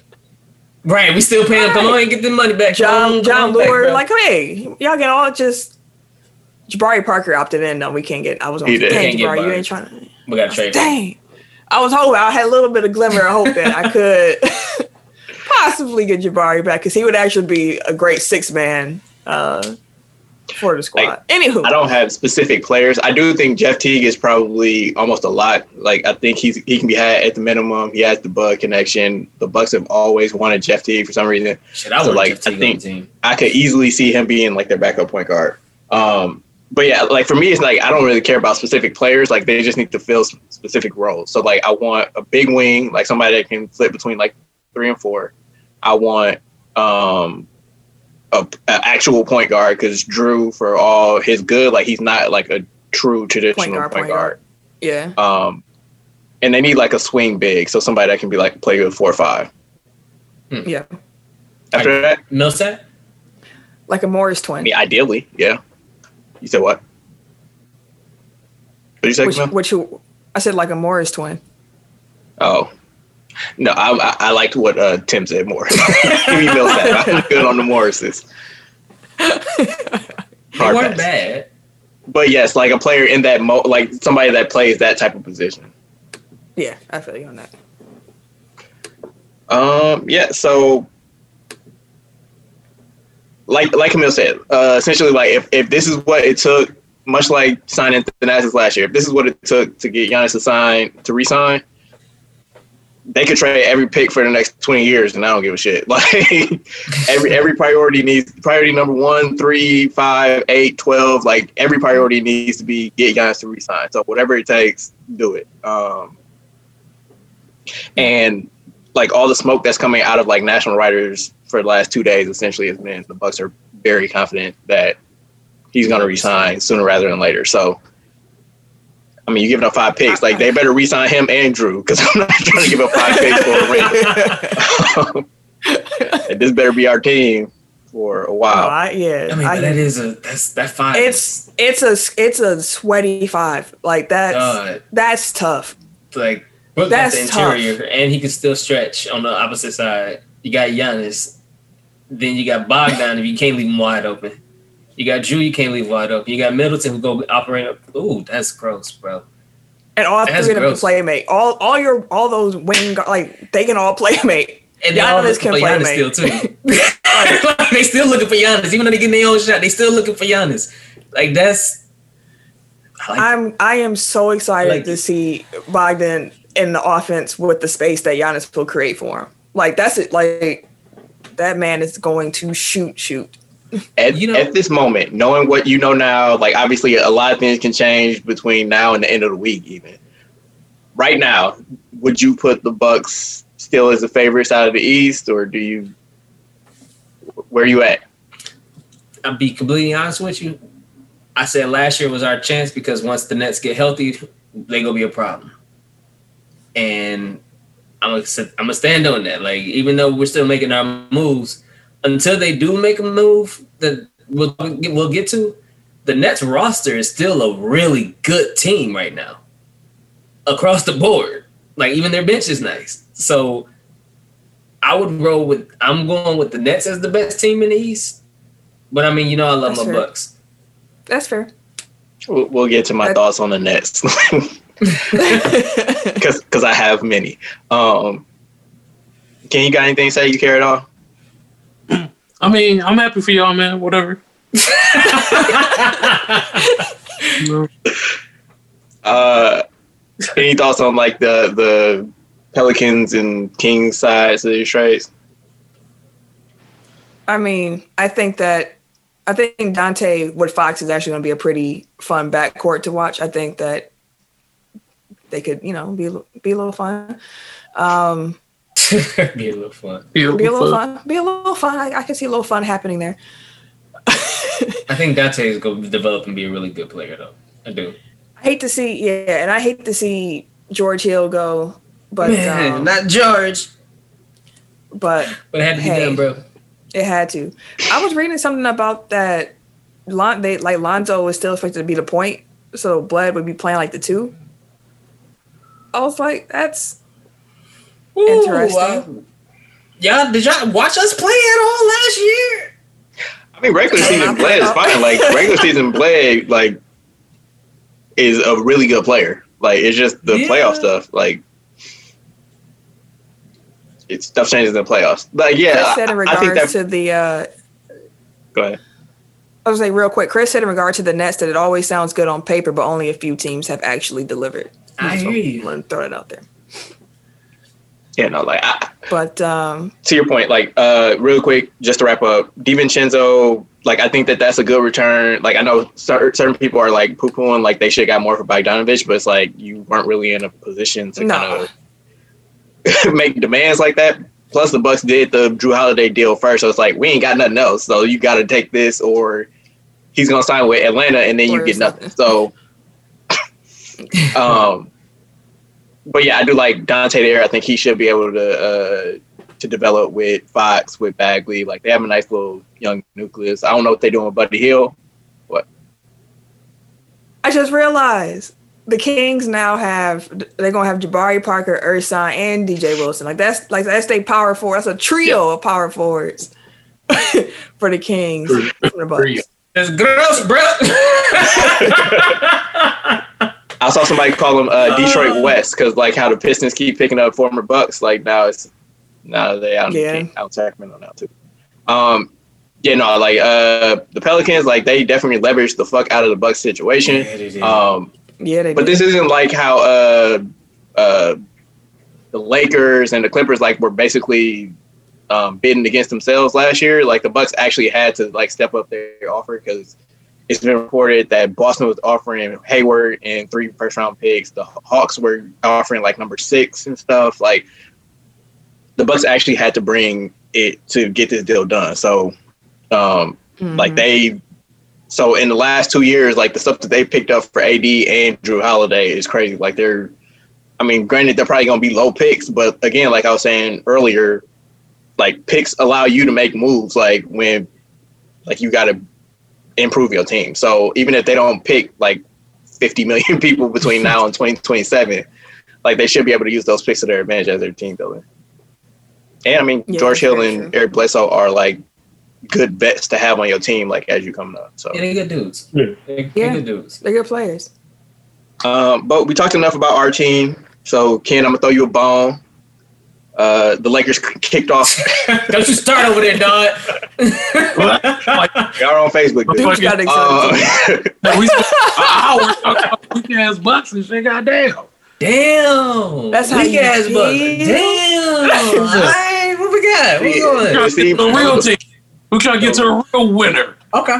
Right, we still paying. Come on and get the money back. John on, John Lord, back, like, hey, y'all can all just Jabari Parker opted in. No, we can't get. I was on. He. Dang, Can't get Jabari, you Barnes. ain't trying to. we got to trade. Dang. I was hoping I had a little bit of glimmer of hope that I could (laughs) possibly get Jabari back because he would actually be a great six man uh, for the squad. Like, Anywho, I don't have specific players. I do think Jeff Teague is probably almost a lot. Like I think he's he can be had at the minimum. He has the Bud connection. The Bucks have always wanted Jeff Teague for some reason. Shit, I So, like, like. Jeff I think- on the team. I could easily see him being like their backup point guard. Um, but yeah, like for me, it's like I don't really care about specific players. Like they just need to fill specific roles. So like I want a big wing, like somebody that can flip between like three and four. I want um a, a actual point guard because Jrue, for all his good, like he's not like a true traditional Point point guard, guard. point yeah, Um, and they need like a swing big, so somebody that can be like play good four or five. yeah, After that, Millsap. like a Morris I twin. mean, ideally, yeah. You said what? What did you say? Which, Camille? which who- I said like a Morris twin. Oh, no, I, I, I liked what uh, Tim said more. Give me Millsap. I'm good on the Morrises. They (laughs) Hard weren't pass. bad. But yes, like a player in that mo, like somebody that plays that type of position. Yeah, I feel you on that. Um, yeah, so like like Camille said, uh, essentially like if, if this is what it took, much like signing Thanasis last year, if this is what it took to get Giannis to sign to resign, they could trade every pick for the next twenty years, and I don't give a shit. (laughs) Like every every priority needs priority number one, three, five, eight, twelve. Like every priority needs to be get Giannis to resign. So whatever it takes, do it. Um, and like all the smoke that's coming out of like national writers for the last two days essentially has been the Bucks are very confident that he's going to resign sooner rather than later. So, I mean, you're giving up five picks, like they better resign him and Jrue because I'm not trying to give up five picks for a ring. (laughs) (laughs) And this better be our team for a Oh, while. I, yeah, I mean, I- that is a that's that fine. it's it's a it's a sweaty five. Like that's God. that's tough. like Brook got That's the interior, and he can still stretch on the opposite side. You got Giannis, then you got Bogdan. if you can't leave him wide open, you got Jrue. You can't leave wide open. You got Middleton who go operate. Up. Ooh, that's gross, bro. And all That's three of them can gross. play mate. All all your all those wing like they can all play mate. And Giannis can play Giannis mate. still too. Like, (laughs) (laughs) they still looking for Giannis, even though they getting their own shot. They still looking for Giannis. Like that's. I like I'm I am so excited like to see Bogdan in the offense with the space that Giannis will create for him. Like that's it. Like that man is going to shoot, shoot. At, You know- at this moment, knowing what you know now, like obviously a lot of things can change between now and the end of the week. Even right now, would you put the Bucks still as the favorites out of the East, or do you? Where are you at? I'll be completely honest with you. I said last year was our chance because once the Nets get healthy, they gonna be a problem. And I'm gonna I'm gonna stand on that. Like even though we're still making our moves, until they do make a move that we'll we'll get to, the Nets roster is still a really good team right now, across the board. Like even their bench is nice. So I would roll with. I'm going with the Nets as the best team in the East. But I mean, you know, I love That's my fair. Bucks. That's fair. We'll, we'll get to my That- thoughts on the Nets (laughs) (laughs) because I have many. Um, can you got anything to say? You care at all? I mean, I'm happy for y'all, man. Whatever. You? (laughs) Uh, any thoughts on like the the Pelicans and Kings sides of these trades? I mean, I think that I think Donte with Fox is actually going to be a pretty fun backcourt to watch. I think that they could, you know, be a be a little fun. Um, (laughs) be a little fun. be a little fun. Be a little fun. I, I can see a little fun happening there. (laughs) I think Donte is going to develop and be a really good player, though. I do. I hate to see, yeah, and I hate to see George Hill go, but Man, um, not George. but But it had to be Hey. done, bro. it had to. I was reading something about that. Lon, they like Lonzo was still expected to be the point, so Bled would be playing like the two. I was like, that's Ooh, Interesting. Y'all did y'all watch us play at all last year? I mean, regular season play is fine. Like (laughs) regular season play, like is a really good player. Like it's just the Yeah. playoff stuff. Like it's stuff changes in the playoffs. Like yeah, Chris I, said in I think regards that. to the uh, go ahead. I was say real quick. Chris said in regard to the Nets that it always sounds good on paper, but only a few teams have actually delivered. I So, hear you. I'm gonna throw it out there. Yeah, no, like I, But um, to your point, like uh, real quick, just to wrap up, DiVincenzo, like I think that that's a good return. Like I know cer- certain people are like poo pooing like they should have got more for Bogdanovich, but it's like you weren't really in a position to No. kind of make demands like that. Plus, the Bucks did the Jrue Holiday deal first, so it's like we ain't got nothing else. So you got to take this, or he's gonna sign with Atlanta, and then you Or get nothing. So, (laughs) um, but yeah, I do like Donte there. I think he should be able to uh, to develop with Fox, with Bagley. Like they have a nice little young nucleus. I don't know what they're doing with Buddy Hield. What? I just realized the Kings now have they're gonna have Jabari Parker, Ersan, and DJ Wilson. Like that's like that's they power forward. That's a trio of power forwards (laughs) for the Kings. Trio. from the Bucks. It's gross, bro. (laughs) (laughs) I saw somebody call him uh, Detroit West because like how the Pistons keep picking up former Bucks. Like now it's now they out Yeah. in out in Sacramento now too. Um, yeah, no, like uh, the Pelicans, like they definitely leveraged the fuck out of the Bucks situation. Um, Yeah, they but did. this isn't like how uh, uh, the Lakers and the Clippers like were basically um, bidding against themselves last year. Like the Bucks actually had to like step up their offer because it's been reported that Boston was offering Hayward and three first round picks. The Hawks were offering like number six and stuff. Like the Bucks actually had to bring it to get this deal done. So um, like they so in the last two years, like the stuff that they picked up for AD and Jrue Holiday is crazy. Like they're, I mean, granted they're probably gonna be low picks, but again, like I was saying earlier, like picks allow you to make moves. Like when, like you got to improve your team. So even if they don't pick like 50 million (laughs) people between now and 2027, like they should be able to use those picks to their advantage as their team building. And I mean, Yeah, George Hill and true. Eric Bledsoe are like good bets to have on your team, like as you come up. So. Yeah, they good dudes. Yeah. They, they Yeah. good dudes. They're good players. Um, but we talked enough about our team. So Ken, I'm gonna throw you a bone. Uh, the Lakers kicked off. (laughs) Don't you start over there, dog. (laughs) Y'all are on Facebook. dude. Dude, got excited. (laughs) Uh, we spent an hour talking about weak ass bucks and shit. Goddamn. Damn. That's how Weak you ass feel? buck. Damn. All right, what we got? Where we going? The real team. We trying to get to a real winner. Okay.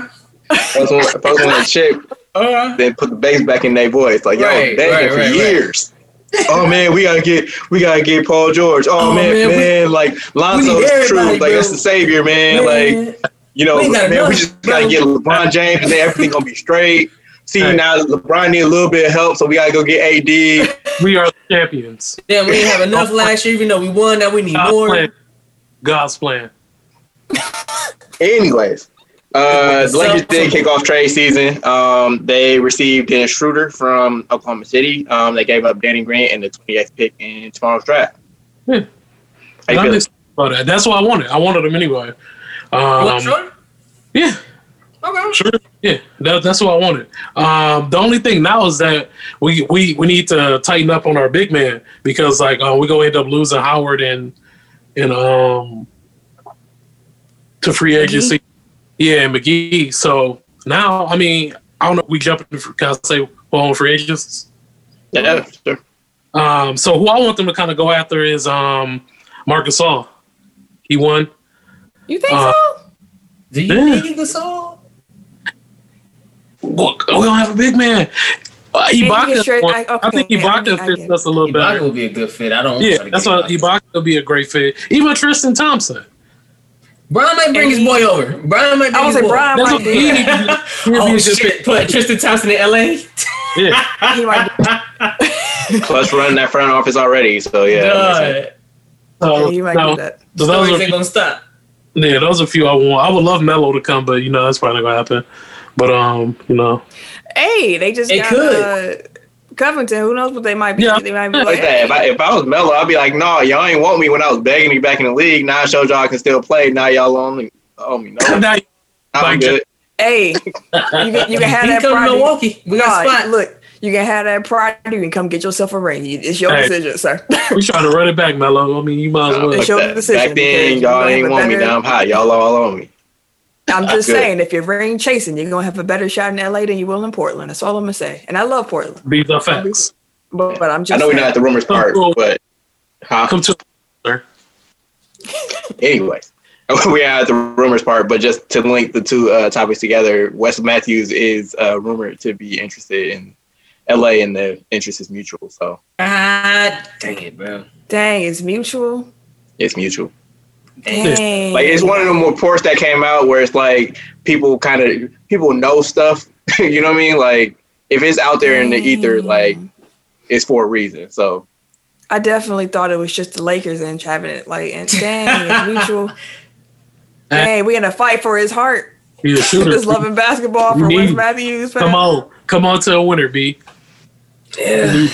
Folks want, folks want to chip, All right. then put the bass back in their voice. Like y'all Right, begging right, for right, right. Years. oh man, we gotta get we gotta get Paul George. Oh, Oh, man, man, man, we- like Lonzo's need the truth. everybody, Like that's the savior, man. Like you know, We ain't got man, we enough, just gotta get LeBron James and then everything gonna be straight. See Hey. now LeBron need a little bit of help, so we gotta go get AD. We are the champions. Damn, we didn't have enough last year, even though we won. Now we need God's more. plan. God's plan. Anyways, uh, the Lakers did kick off trade season. Um, they received Dennis Schroeder from Oklahoma City. Um, they gave up Danny Green and the 28th pick in tomorrow's draft. Yeah. How you And I'm feeling? about that. That's what I wanted. I wanted them anyway. Um, What, sure? Yeah, Okay. sure. Yeah, that, that's what I wanted. Um, the only thing now is that we, we we need to tighten up on our big man because like uh, we're gonna end up losing Howard and and um to free agency. Yeah, and McGee. So now, I mean, I don't know. if We jumping. Can I say well on free agents? Yeah, sure. Um, so who I want them to kind of go after is um Marc Gasol. He won. You think Uh, so? Do you Yeah. need the song? Look, we don't have a big man. Uh, you Ibaka, get straight- won. I- I, think okay, yeah, I Ibaka get- I fits get us a little Ibaka better. would be a good fit. I don't. Yeah, that's get why Ibaka. Ibaka would be a great fit. Even Tristan Thompson. Brian might bring his boy over. Brian might bring I was his like, boy. Brian That's might what do he that. He'd be Oh a good shit! Put Tristan Thompson in L.A. Yeah. (laughs) He might do Plus running that front office already, so yeah. that makes So, Yeah, he might no, do that. so those stories are ain't gonna stop. yeah, those are a few I want. I would love Melo to come, but you know that's probably not gonna happen. But um, you know, Hey, they just It got could. Uh, Covington. Who knows what they might be? Yeah. They might be Like like, that. If I, if I was Melo, I'd be like, no, y'all ain't want me when I was begging you back in the league. Now I showed y'all I can still play. Now y'all only owe me. No, (laughs) Now I'm Like good. hey, you can, you can (laughs) have He that come to. Milwaukee. We got Nah, a spot. Look, you can have that pride. You can come get yourself a ring. It's your Hey. decision, sir. we trying to run it back, Melo. I mean, you might as well. It's your fuck that. decision Back then, y'all ain't have a want me. Now I'm hot. Y'all all on me. I'm just Good. saying, if you're ring chasing, you're gonna have a better shot in LA than you will in Portland. That's all I'm gonna say. And I love Portland, These are facts. but, but I'm just. I just know we're not at the rumors part, but huh? Come to sir. (laughs) Anyways, (laughs) we are at the rumors part, but just to link the two uh, topics together, Wes Matthews is uh, rumored to be interested in LA, and the interest is mutual. So Ah, dang it, bro. Dang, it's mutual. it's mutual. Dang. Like it's one of them reports that came out where it's like people kind of people know stuff. (laughs) you know what I mean? Like if it's out there in the ether, like it's for a reason. So I definitely thought it was just the Lakers and having it. Like, and dang, it's (laughs) mutual. Hey, we in a fight for his heart. He's a shooter. Just loving basketball for You Wes need- Matthews. Come on, come on to a winner, B. Yeah.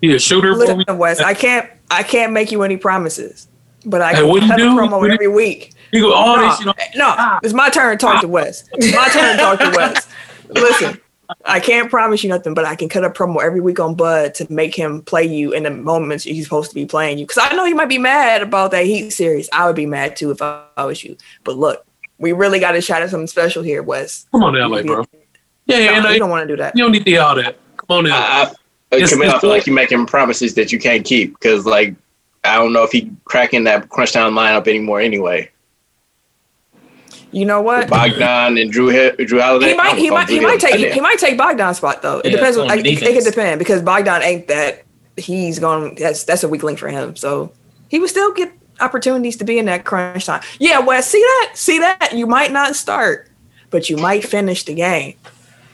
He a shooter. boy. Listen, Wes, I can't, I can't make you any promises, but I Hey, can what you cut a promo What you- every week. You go all no, this. You know, no, it's my turn to talk to Wes. It's my turn to talk to (laughs) Wes. Listen, I can't promise you nothing, but I can cut a promo every week on Bud to make him play you in the moments he's supposed to be playing you. Because I know you might be mad about that Heat series. I would be mad too if I, I was you. But look, we really got a shot at something special here, Wes. come on to LA, bro. Yeah, yeah, No, no, you you don't want to do that. You don't need to do all that. Come on now. I, I, uh, It's- Camille, I feel like you're making promises that you can't keep because like I don't know if he cracking that crunch down lineup anymore. Anyway, You know what? Bogdan and Jrue Hi- Jrue Holiday. He might, he might, he might take, he might take Bogdan's spot though. It Yeah, depends. on Like, it, it could depend because Bogdan ain't that. He's going. That's that's a weak link for him. So he would still get opportunities to be in that crunch time. Yeah, Wes. See that? See that? You might not start, but you might finish the game.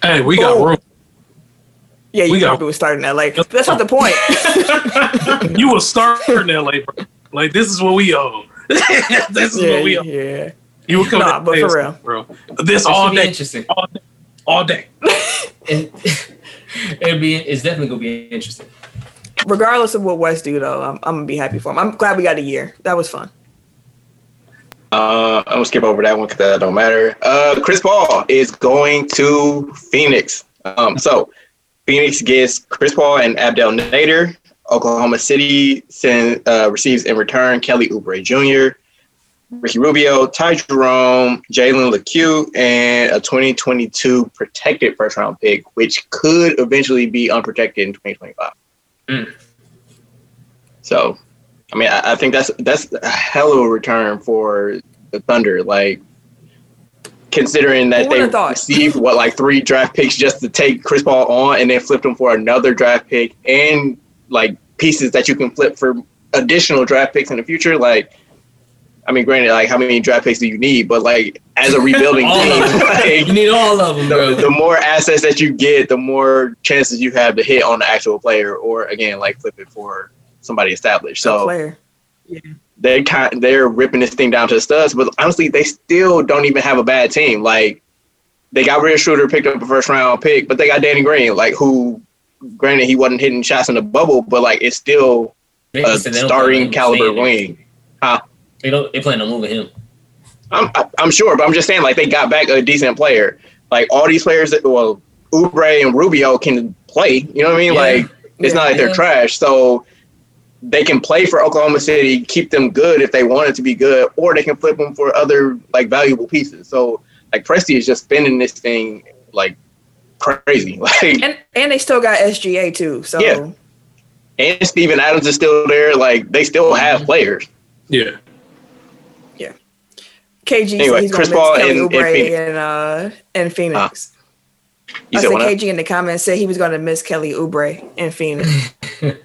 Hey, we got room. Yeah, you We probably would start in LA. That's not the point. (laughs) You will start in LA, bro. Like this is what we owe. (laughs) this is yeah, what we owe. yeah. You will come Nah, but for real. bro. This It all day, interesting. all day, all day. (laughs) And it'll be. It's definitely gonna be interesting. Regardless of what Wes do, though, I'm, I'm gonna be happy for him. I'm glad we got a year. That was fun. Uh, I'm gonna skip over that one because that don't matter. Uh, Chris Paul is going to Phoenix. Um, so Phoenix gets Chris Paul and Abdel Nader. Oklahoma City send, uh, receives in return Kelly Oubre Jr., Ricky Rubio, Ty Jerome, Jalen Lecque, and a 2022 protected first round pick, which could eventually be unprotected in 2025. Mm. So, I mean, I, I think that's that's a hell of a return for the Thunder. Like, considering that they thought? received what like three draft picks just to take Chris Paul on, and then flipped him for another draft pick and like pieces that you can flip for additional draft picks in the future. Like, I mean, granted, like how many draft picks do you need? But like as a rebuilding (laughs) team, (laughs) like, You need all of them, the, bro. the more assets that you get, the more chances you have to hit on the actual player, or again, like flip it for somebody established. So, player. player. They kind they're ripping this thing down to the studs, but honestly, they still don't even have a bad team. Like they got rid of Schroeder, picked up a first round pick, but they got Danny Green, like who, granted, he wasn't hitting shots in the bubble, but like it's still a said they don't plan starting caliber wing. They don't. They plan on moving him. I'm I'm sure, but I'm just saying, like they got back a decent player. Like all these players that well, Oubre and Rubio can play. You know what I mean? Yeah. Like it's not like Yeah. they're trash, so they can play for Oklahoma City, keep them good if they wanted to be good, or they can flip them for other like valuable pieces. So like Presti is just spinning this thing like crazy. (laughs) Like And and they still got SGA too. So Yeah. and Steven Adams is still there. Like they still have players. Yeah. Yeah. KG said Anyway, he's Chris gonna Paul miss Kelly and- and Phoenix. in uh in Phoenix. You I said said what? now? KG in the comments said he was gonna miss Kelly Oubre in Phoenix. (laughs)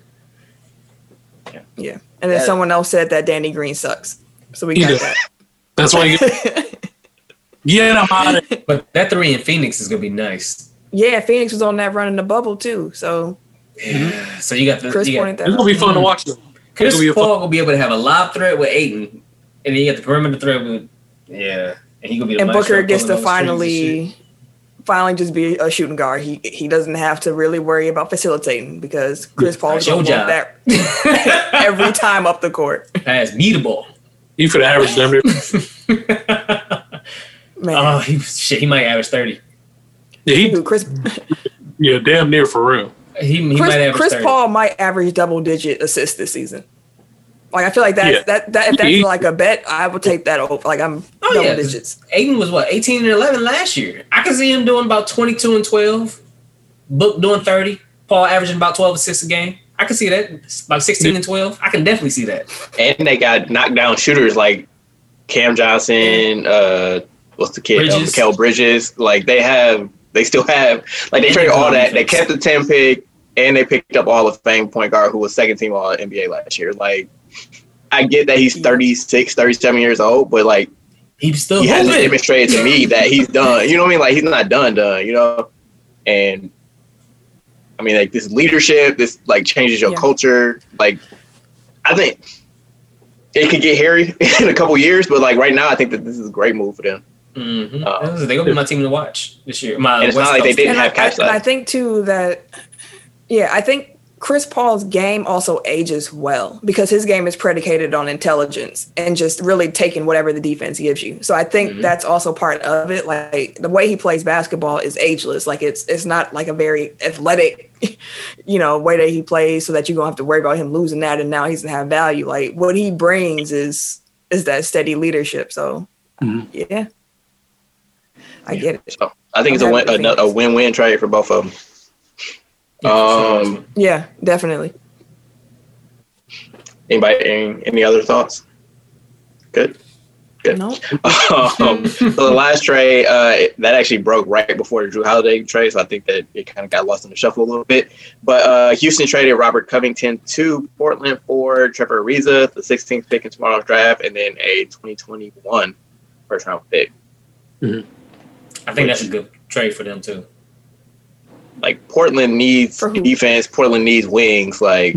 yeah. And then Yeah. someone else said that Danny Green sucks. So we got does. That's why you get, (laughs) get him out of (laughs) But that three in Phoenix is gonna be nice. yeah, Phoenix was on that run in the bubble too. So Yeah. So you got the Chris you got, that It's gonna be fun to mm-hmm. watch them. Chris It's be Paul fun- gonna be able to have a live threat with Ayton, and then you got the perimeter threat with yeah, and he gonna be the And Booker gets to those and finally finally just be a shooting guard. He he doesn't have to really worry about facilitating because Chris Paul is going to want that (laughs) every time up the court. Pass me the ball. He for the average damn (laughs) near. Man, Oh, he shit. He might average thirty. Yeah, he, Chris (laughs) yeah, damn near for real. He, he might Chris, average Chris Paul might average double digit assists this season. Like I feel like that's Yeah. that that if that's He- like a bet, I would take that over. Like I'm Oh, double yeah, 'cause digits. Ayton was what eighteen and eleven last year. I can see him doing about twenty two and twelve. Book doing thirty. Paul averaging about twelve assists a game. I can see that. About sixteen and twelve. I can definitely see that. And they got knockdown shooters like Cam Johnson, uh, what's the kid? Uh, Bridges. Mikal Bridges. Like they have, they still have, like they And traded all that. They kept the 10 pick and they picked up all of fame point guard who was second team all NBA last year. Like, I get that he's 36, 37 years old, but like, He's still he hasn't demonstrated to me (laughs) that he's done. You know what I mean? Like he's not done, done. You know, and I mean like this leadership, this like changes your Yeah. culture. Like I think it could get hairy (laughs) in a couple years, but like right now, I think that this is a great move for them. Mhm. Uh, They're gonna be my team to watch this year. My And it's West not like they didn't team. have and, I, I think too that yeah, I think Chris Paul's game also ages well because his game is predicated on intelligence and just really taking whatever the defense gives you. So I think Mhm. that's also part of it. Like the way he plays basketball is ageless. Like it's it's not like a very athletic, (laughs) you know, way that he plays so that you don't have to worry about him losing that and now he's gonna have value. Like what he brings is is that steady leadership. So Mhm. yeah. I get it. So I think it's a I'm win, a, a win-win trade for both of them. Yeah. Um, Yeah, definitely. Anybody? Any, any other thoughts? Good. Good. No. (laughs) um, so the last trade uh, that actually broke right before the Drew Holiday trade, so I think that it kind of got lost in the shuffle a little bit. But uh, Houston traded Robert Covington to Portland for Trevor Ariza, the 16th pick in tomorrow's draft, and then a 2021 first round pick. I think that's a good trade for them too. Like Portland needs defense, Portland needs wings. Like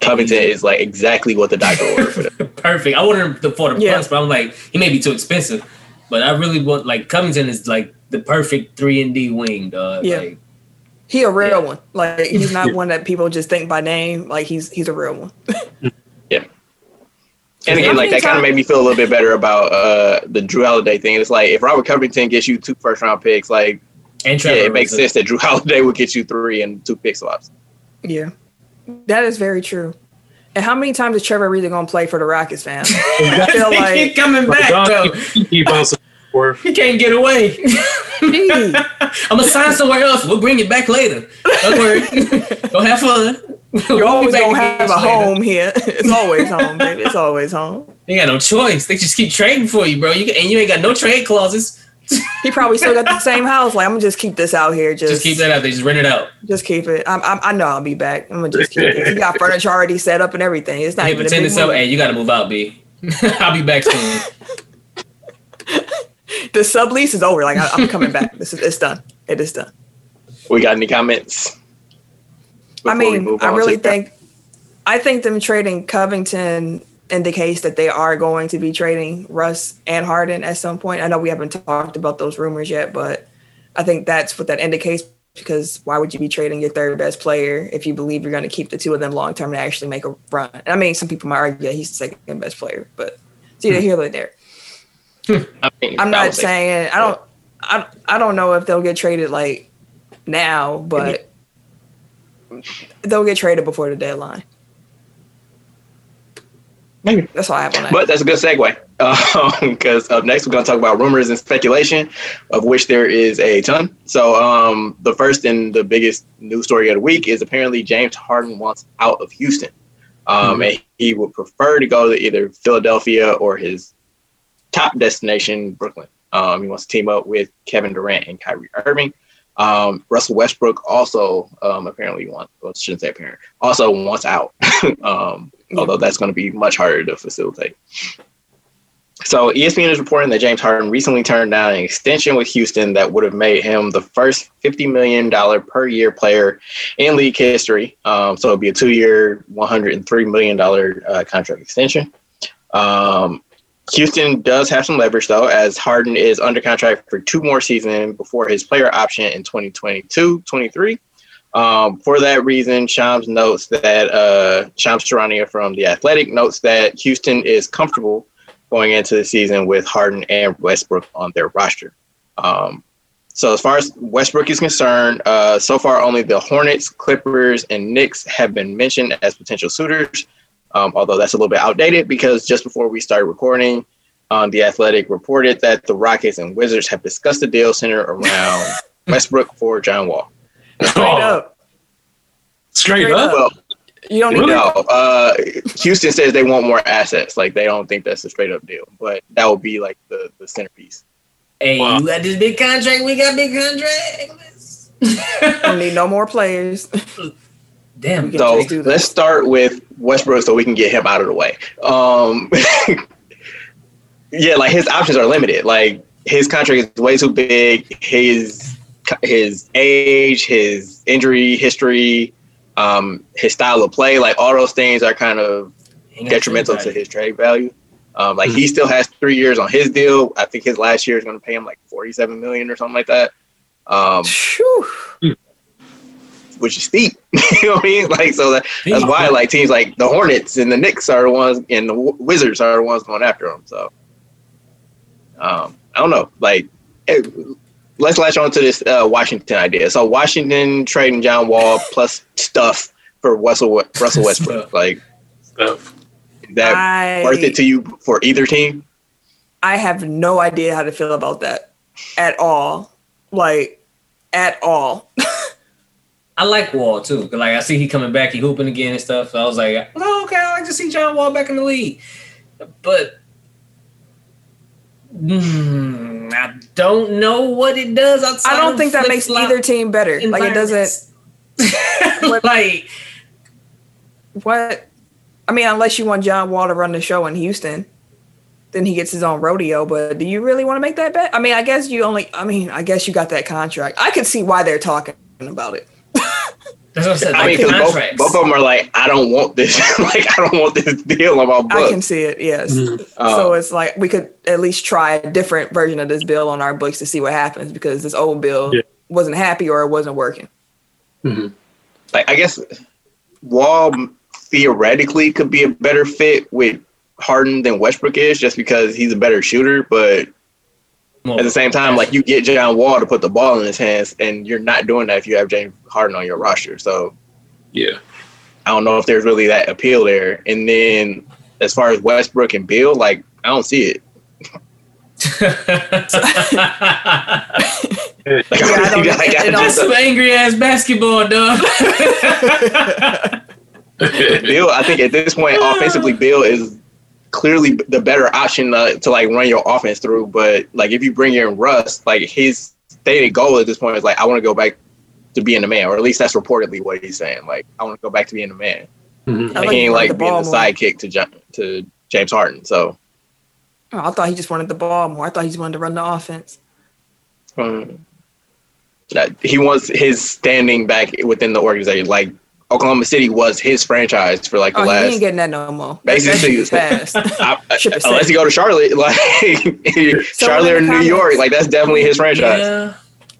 Covington is like exactly what the doctor ordered for them. (laughs) Perfect. I wanted him to- for the Yeah. plus, but I'm like, he may be too expensive. But I really want like Covington is like the perfect three and D wing, dog. Yeah. Like, He a real Yeah. one. Like he's not one that people just think by name. Like he's he's a real one. (laughs) Yeah. And again, like that kind of made me feel a little bit better about uh, the Jrue Holiday thing. It's like if Robert Covington gets you two first round picks, like and Trevor yeah, it makes Ariza. sense that Jrue Holiday would get you three and two pick swaps. Yeah, that is very true. And how many times is Trevor really gonna play for the Rockets, fam? (laughs) I feel he like keep coming back though. He keep bouncing. He can't get away. gee, I'm gonna sign somewhere else. We'll bring it back later. Don't worry. (laughs) Go have fun. you're always gonna have a home here. It's always home, baby. It's always home. You got no choice. They just keep trading for you, bro. You and you ain't got no trade clauses. He probably still got the same house. Like I'm gonna just keep this out here. Just, Just keep that out. They just rent it out. Just keep it. I'm, I'm, I know I'll be back. I'm gonna just keep it. He got furniture already set up and everything. It's not Hey, even a pretend big it's up. move. Hey, you got to move out, B. (laughs) I'll be back soon. (laughs) The sublease is over. Like I, I'm coming back. This is it's done. It is done. We got any comments? I mean, I really to- think, I think them trading Covington indicates that they are going to be trading Russ and Harden at some point. I know we haven't talked about those rumors yet, but I think that's what that indicates. Because why would you be trading your third best player if you believe you're going to keep the two of them long term and actually make a run? I mean, some people might argue that he's the second best player, but it's either hmm. here or there. Hmm. I mean, I'm not would saying I don't. I, I don't know if they'll get traded like now, but (laughs) they'll get traded before the deadline. Maybe. That's all I have on that. But that's a good segue (laughs) because up next we're going to talk about rumors and speculation, of which there is a ton. So um, the first and the biggest news story of the week is apparently James Harden wants out of Houston, um, and he would prefer to go to either Philadelphia or his top destination, Brooklyn. Um, he wants to team up with Kevin Durant and Kyrie Irving. Um, Russell Westbrook also um, apparently wants, well, shouldn't say apparent, also wants out. (laughs) um, although that's going to be much harder to facilitate. So ESPN is reporting that James Harden recently turned down an extension with Houston that would have made him the first $50 million per year player in league history. Um, so it'd be a two year, $103 million uh, contract extension. Um, Houston does have some leverage though, as Harden is under contract for two more seasons before his player option in 2022-23. Um, for that reason, Shams notes that uh, Shams Charania from The Athletic notes that Houston is comfortable going into the season with Harden and Westbrook on their roster. Um, so as far as Westbrook is concerned, uh, so far only the Hornets, Clippers, and Knicks have been mentioned as potential suitors. Um, although that's a little bit outdated because just before we started recording, um, the Athletic reported that the Rockets and Wizards have discussed a deal centered around (laughs) Westbrook for John Wall. Straight up. Straight, Straight up. Well, You don't need no, uh, Houston says they want more assets. Like they don't think that's a straight up deal, but that would be like the, the centerpiece. Hey, Wow. you got this big contract. We got big contracts. don't (laughs) (laughs) need no more players. Damn. So just do that. let's start with Westbrook so we can get him out of the way. Um, (laughs) yeah, like his options are limited. Like his contract is way too big. His his age, his injury history, um, his style of play, like all those things are kind of detrimental to his trade value. Um, like he still has three years on his deal. I think his last year is going to pay him like forty-seven million or something like that, um, Phew. Which is steep. you know what I mean? Like so that, that's why like teams like the Hornets and the Knicks are the ones, and the Wizards are the ones going after him. So um, I don't know. Like eh, let's latch on to this uh, Washington idea. So Washington trading John Wall plus stuff for Russell Russell Westbrook. Stuff. like Stuff. is that I, worth it to you for either team? I have no idea how to feel about that at all. Like, at all. (laughs) I like Wall too. like I see he coming back, he hooping again and stuff. So I was like, oh, okay, I like to see John Wall back in the league. But mm, I don't know what it does outside. I don't think that makes either team better. Like, it doesn't. (laughs) like What? I mean, unless you want John Wall to run the show in Houston, then he gets his own rodeo. But do you really want to make that bet? I mean, I guess you only. I mean, I guess you got that contract. I could see why they're talking about it. That's what I said. I mean, like because both, both of them are like, I don't want this. (laughs) like, I don't want this deal on my I can see it. Yes. Mhm. so Um, it's like we could at least try a different version of this bill on our books to see what happens because this old bill Yeah. wasn't happy or it wasn't working. Mhm. like, I guess Wall theoretically could be a better fit with Harden than Westbrook is, just because he's a better shooter. But Well, at the same time, like you get John Wall to put the ball in his hands, and you're not doing that if you have James Harden on your roster. So Yeah. I don't know if there's really that appeal there. And then as far as Westbrook and Beal, like I don't see it. (laughs) Like, Yeah, I (laughs) don't- like, I it don't- just- Some angry ass basketball, dog. (laughs) Beal, I think at this point, offensively, Beal is clearly the better option uh, to like run your offense through. But like if you bring in Russ, like his stated goal at this point is like I want to go back to being a man, or at least that's reportedly what he's saying. Like I want to go back to being a man. Mhm. Like, like he ain't like the being the more. sidekick to Ja- to James Harden. So Oh, I thought he just wanted the ball more. I thought he just wanted to run the offense. um, that- he wants his standing back within the organization. Like Oklahoma City was his franchise for like the Oh, he last ain't getting that no more. That, that Basically, shit is past. (laughs) I, (laughs) I- unless you go to Charlotte, (laughs) like Charlotte or in the New York, like that's definitely his franchise. yeah.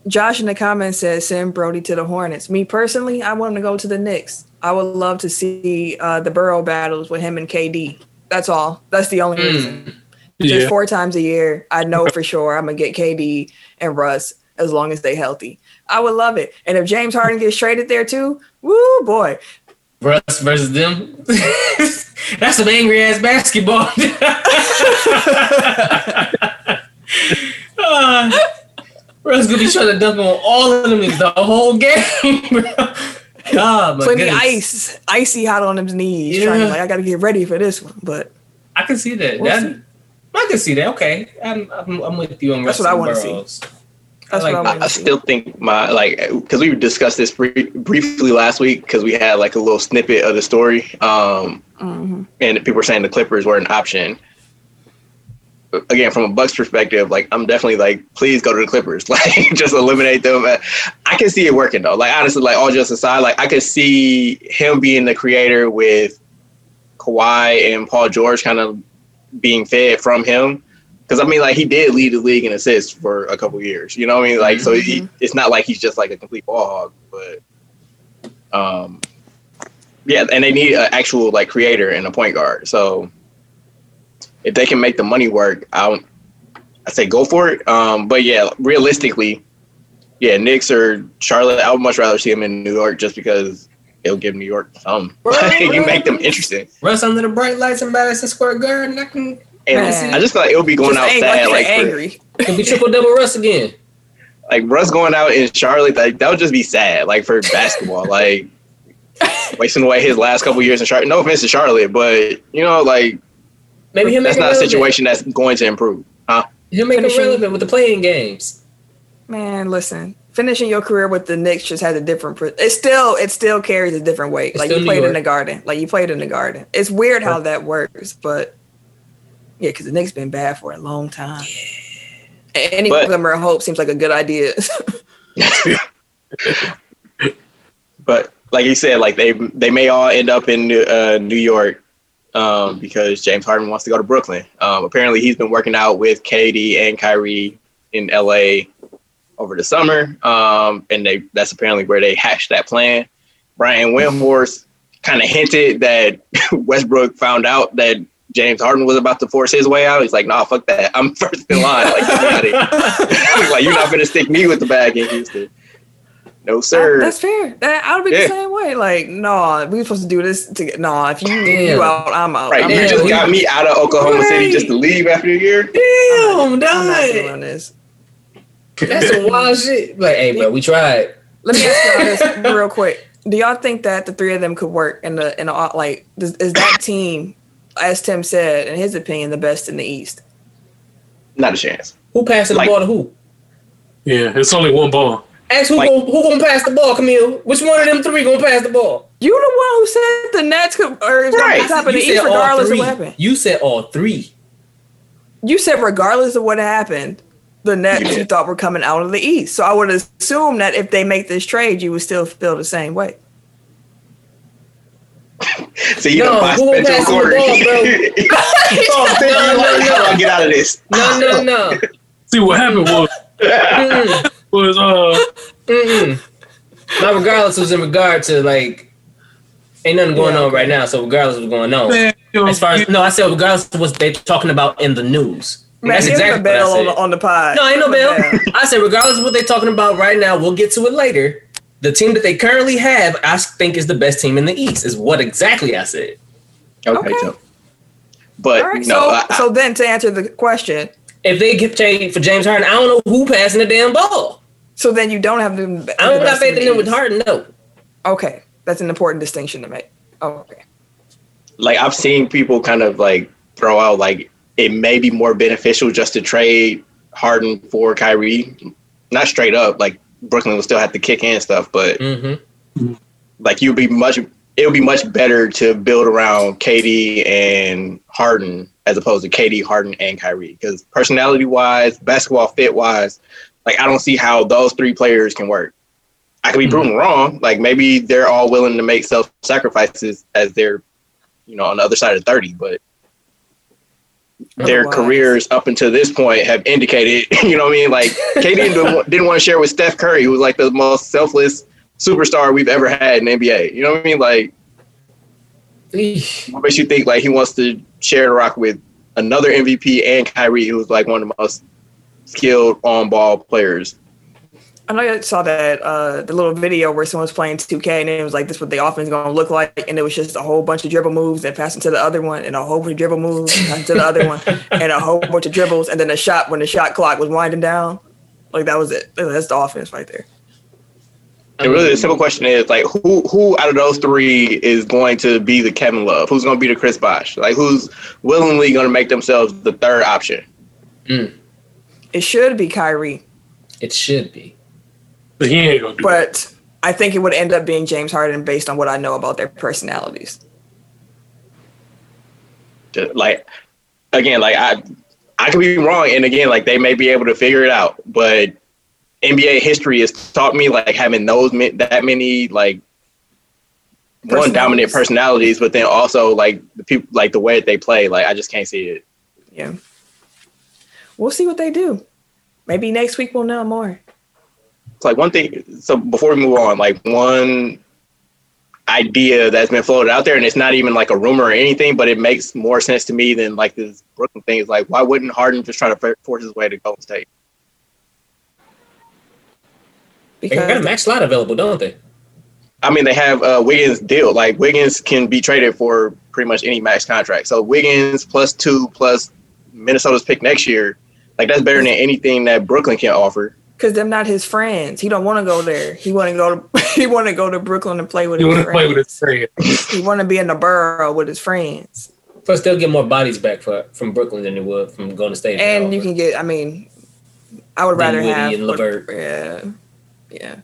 Josh in the comments says send Brodie to the Hornets. Me personally, I want him to go to the Knicks. I would love to see uh, the Burrow battles with him and KD. That's all. That's the only reason. Just four times a year, I know for sure I'm gonna get KD and Russ as long as they healthy. I would love it. And if James Harden gets traded there too, woo boy. Russ versus them. (laughs) That's some angry ass basketball. (laughs) uh, Russ gonna be trying to dunk on all of them the whole game, (laughs) bro. God, my Plenty goodness. ice, icy hot on his knees. Yeah. Trying like I gotta get ready for this one. But I can see that. We'll that see. I can see that. Okay, I'm, I'm, I'm with you on That's what I wanna see. That's like what I I, want I to see. still think my like because we discussed this brie- briefly last week because we had like a little snippet of the story, um, Mhm. and people were saying the Clippers were an option. Again, from a Bucks perspective, like I'm definitely like, please go to the Clippers, (laughs) like just eliminate them. I can see it working though. Like honestly, like all just aside, like I could see him being the creator with Kawhi and Paul George kind of being fed from him. Because I mean, like he did lead the league in assists for a couple years. You know what I mean? Like, so he, it's not like he's just like a complete ball hog, but um, yeah, and they need an actual like creator and a point guard. So if they can make the money work, I I say go for it. Um, but yeah, realistically, yeah, Knicks or Charlotte, I would much rather see them in New York just because it'll give New York some. (laughs) Like, you make them interesting. Russ under the bright lights in Madison Square Garden. I can. And Man. I just thought like it would be going Just ang- outside like, like, for- angry. Can be triple double Russ again. like Russ going out in Charlotte, like that would just be sad, like for basketball, like (laughs) wasting away his last couple years in Charlotte. No offense to Charlotte, but you know, like Maybe he'll that's it not a relevant. situation that's going to improve. Huh? He'll make it Finishing- relevant with the playing games. Man, listen. Finishing your career with the Knicks just has a different. Pre- it still it still carries a different weight. It's like you New played in the Garden. Like you played in the Garden. It's weird how that works, but yeah, because the Knicks been bad for a long time. A- Any But- glimmer of hope seems like a good idea. (laughs) But like you said, like they they may all end up in New- uh, New York um, because James Harden wants to go to Brooklyn. Um, apparently, he's been working out with KD and Kyrie in LA over the summer, um, and they that's apparently where they hashed that plan. Brian Windhorst kind of hinted that (laughs) Westbrook found out that James Harden was about to force his way out. He's like, "Nah, fuck that. I'm first in line. Like, get me out. (laughs) He's like, you're not gonna stick me with the bag in Houston." No, sir. That's fair. That, I would be Yeah. the same way. Like, no, we're supposed to do this to get. No, if you Damn. you out, I'm out. Right, I'm you Yeah, just got me out of Oklahoma City just to leave after a year. Damn, I'm not dog. doing this. That's some wild shit. Like, hey, bro, we tried. Let me ask y'all this (laughs) real quick. Do y'all think that the three of them could work in the in the like is, is that team, as Tim said, in his opinion, the best in the East? Not a chance. Who passing Like- the ball to who? Yeah, it's only one ball. Ask who Like- gon- who gonna pass the ball, Camille? Which one of them three gonna pass the ball? You the one who said the Nets could or is Right. on top of the East regardless of what happened. You said all three. You said regardless of what happened, the Nets You you, thought were coming out of the East. So I would assume that if they make this trade, you would still feel the same way. So you No, know, buy who gonna Spencer pass the Gordon. ball, bro? oh, (laughs) Spencer No, no, Gordon, no. how do get out of this? No, no, no. (laughs) See what happened was Mm-mm, was uh mm-mm. Not regardless was in regard to like ain't nothing going Yeah, on right now. So regardless of what's going on. man, As far as no, I said regardless of what they talking about in the news. Man, That's give him a exactly what I bell on said. the, on the pod. No, ain't no Give him a bill. (laughs) I said regardless of what they're talking about right now, we'll get to it later. The team that they currently have, I think, is the best team in the East. Is what exactly I said. Okay, Okay. so. But All right. no, so I, I- so then to answer the question, If they get paid for James Harden, I don't know who passing the damn ball. so then you don't have them. I don't got faith in them with Harden. No. Okay, that's an important distinction to make. Okay. like I've seen people kind of like throw out like it may be more beneficial just to trade Harden for Kyrie. Not straight up, like Brooklyn will still have to kick in stuff, but Mm-hmm. like you'd be much it would be much better to build around KD and Harden as opposed to KD, Harden, and Kyrie. Because personality wise, basketball fit wise, like I don't see how those three players can work. I could be proven wrong. Like maybe they're all willing to make self sacrifices as they're, you know, on the other side of thirty, but their Otherwise- careers up until this point have indicated, (laughs) you know what I mean? Like KD didn't, didn't want to share with Steph Curry, who was like the most selfless superstar we've ever had in the NBA. You know what I mean? Like what makes you think like he wants to share the rock with another MVP and Kyrie, who's like one of the most skilled on ball players? I know you saw that uh, the little video where someone was playing 2K and it was like this is what the offense is gonna look like, and it was just a whole bunch of dribble moves and passing to the other one, and a whole bunch of dribble moves and to the other one, (laughs) and a whole bunch of dribbles, and then a shot when the shot clock was winding down. Like that was it. That's the offense right there. And really, the simple question is like, who who out of those three is going to be the Kevin Love? Who's going to be the Chris Bosh? Like, who's willingly going to make themselves the third option? It should be Kyrie, It should be. But he ain't gonna do that. but I think it would end up being James Harden based on what I know about their personalities. Like, again, like I I could be wrong, and again, like they may be able to figure it out, but NBA history has taught me like having those that many like one dominant Personalities. personalities, but then also like the people like the way that they play. Like, I just can't see it. Yeah. We'll see what they do. Maybe next week we'll know more. It's like one thing. So before we move on, like one idea that's been floated out there, and it's not even like a rumor or anything, but it makes more sense to me than like this Brooklyn thing. Is like, why wouldn't Harden just try to force his way to Golden State? They got a Because max slot available, don't they? I mean, they have uh, Wiggins deal. Like Wiggins can be traded for pretty much any max contract. So Wiggins plus two plus Minnesota's pick next year, like that's better than anything that Brooklyn can offer. Because they're not his friends. He don't want to go there. He want to go to (laughs) he want to go to Brooklyn and play with You his want to play with his friends. He want to be in the borough with his friends. Plus, they'll get more bodies back for, from Brooklyn than they would from going to State. And you can get. I mean, I would rather Dinwiddie have and LeVert. Yeah, yeah.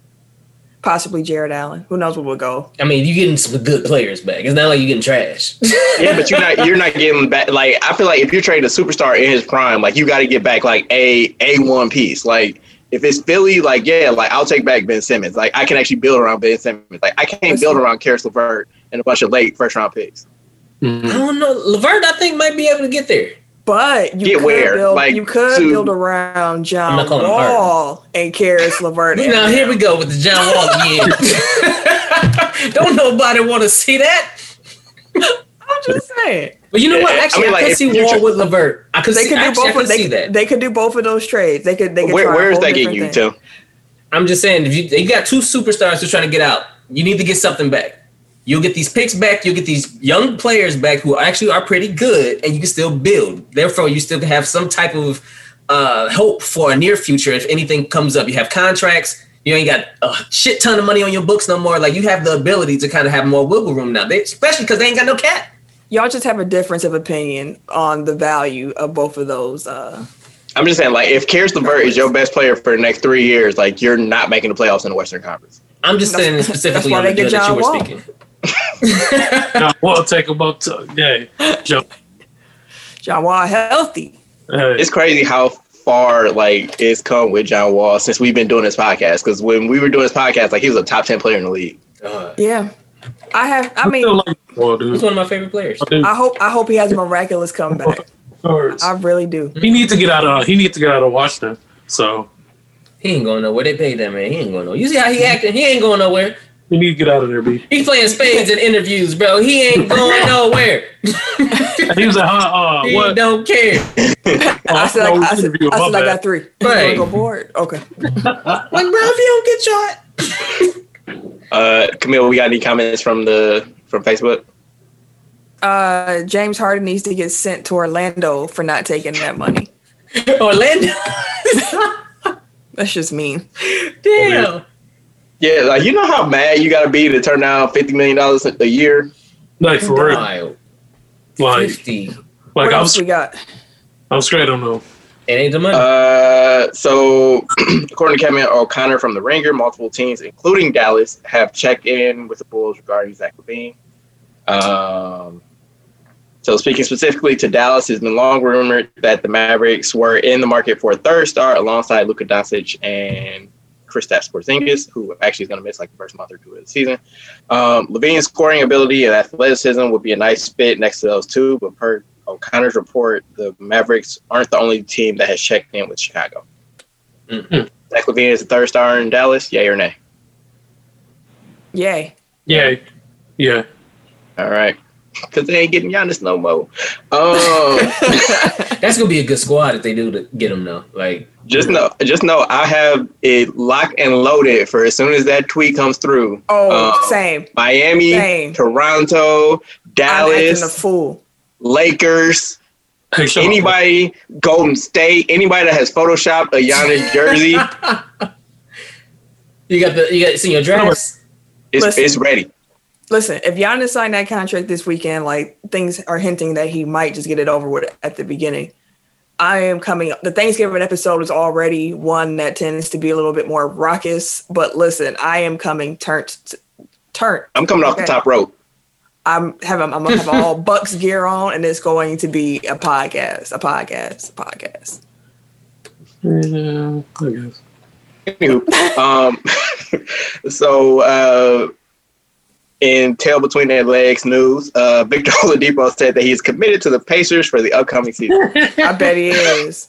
Possibly Jarrett Allen. Who knows where we'll go? I mean, you getting some good players back. It's not like you're getting trash. (laughs) Yeah, but you're not you're not getting back. Like I feel like if you're trading a superstar in his prime, like you got to get back like a a one piece. Like if it's Philly, like yeah, like I'll take back Ben Simmons. Like I can actually build around Ben Simmons. Like I can't build around Karis LeVert and a bunch of late first round picks. Mm-hmm. I don't know. LeVert, I think, might be able to get there. But you Get could where? build. Like, you could to- build around John not calling him Wall and Karis LeVert. Now here we go with the John Wall again. (laughs) (laughs) Don't nobody want to see that. (laughs) I'm just saying. But you know what? Yeah, I Actually, I, mean, like, could if see you Wall try- with LeVert. I could They see, could do actually, both. Of, they, see that. they could do both of those trades. They could. They could. Where, try a where is whole that getting you thing. to? I'm just saying, if you, you got two superstars who's trying to get out, you need to get something back. You'll get these picks back. You'll get these young players back who actually are pretty good, and you can still build. Therefore, you still have some type of uh, hope for a near future if anything comes up. You have contracts. You ain't got a shit ton of money on your books no more. Like you have the ability to kind of have more wiggle room now, they, especially because they ain't got no cap. Y'all just have a difference of opinion on the value of both of those. Uh, I'm just saying, like if Karis LeVert is your best player for the next three years, like you're not making the playoffs in the Western Conference. I'm just saying That's- specifically that's why on the deal get that you John were Wall. speaking. (laughs) John Wall take about t- yeah. John, John Wall healthy. hey, It's crazy how far like it's come with John Wall since we've been doing this podcast. Because when we were doing this podcast, like he was a top ten player in the league. Uh, Yeah, I have. I I mean, still like Wall, he's one of my favorite players. I. I hope. I hope he has a miraculous comeback. I really do. He needs to get out of he needs to get out of Washington. So He ain't going nowhere. They paid that man. He ain't going nowhere. You see how he acting? He ain't going nowhere. he need to get out of there, B. He's playing spades in interviews, bro. He ain't (laughs) going nowhere. He was like, huh, uh, He what? don't care. Oh, I said. I, no, I said, I, said I got three. You Right. wanna go board? Okay. Like, bro, if you don't get shot, (laughs) Uh, Camille, we got any comments from the from Facebook? Uh, James Harden needs to get sent to Orlando for not taking that money. (laughs) Orlando. (laughs) That's just mean. Damn. Yeah, like you know how mad you got to be to turn down fifty million dollars a year. Like for real. Like, Fifty. like what I else was, we got? I was straight on know. Ain't the money. Uh, so (clears throat) according to Kevin O'Connor from the Ringer, multiple teams, including Dallas, have checked in with the Bulls regarding Zach LaVine. Um, so speaking specifically to Dallas, it's been long rumored that the Mavericks were in the market for a third star alongside Luka Doncic and Kristaps Porzingis, who actually is going to miss like the first month or two of the season. Um, LaVine's scoring ability and athleticism would be a nice fit next to those two, but per O'Connor's report, the Mavericks aren't the only team that has checked in with Chicago. Mhm. Zach LaVine is the third star in Dallas, yay or nay? Yay. Yeah. Yeah. All right. Because they ain't getting Giannis no more. Um, (laughs) (laughs) That's gonna be a good squad if they do to get him though. Like, just know, just know, I have it locked and loaded for as soon as that tweet comes through. Oh, Um, same. Miami, Same. Toronto, Dallas. I'm acting a fool. Lakers, Hey, Sean, anybody, Golden State, anybody that has photoshopped a Giannis (laughs) jersey, you got the you got see your drafts. it's, Listen. it's ready. Listen, if Giannis signed that contract this weekend, like things are hinting that he might just get it over with at the beginning. I am coming. The Thanksgiving episode is already one that tends to be a little bit more raucous. But listen, I am coming turned, turned. I'm coming off the top rope. I'm having. I'm gonna have all Bucks gear on, and it's going to be a podcast, a podcast, a podcast. Yeah, I guess. Anywho, um, (laughs) so uh, in tail between their legs news, uh, Victor (laughs) Oladipo said that he's committed to the Pacers for the upcoming season. I bet he is.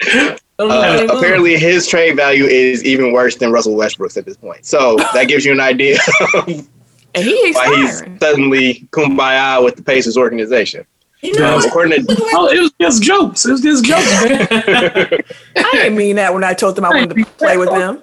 (laughs) Uh, apparently, his trade value is even worse than Russell Westbrook's at this point. So that gives you an idea of And he why he's expiring. suddenly kumbaya with the Pacers organization. know, Um, according to Oh, it was just jokes. It was just jokes. (laughs) I didn't mean that when I told them I wanted to play with them.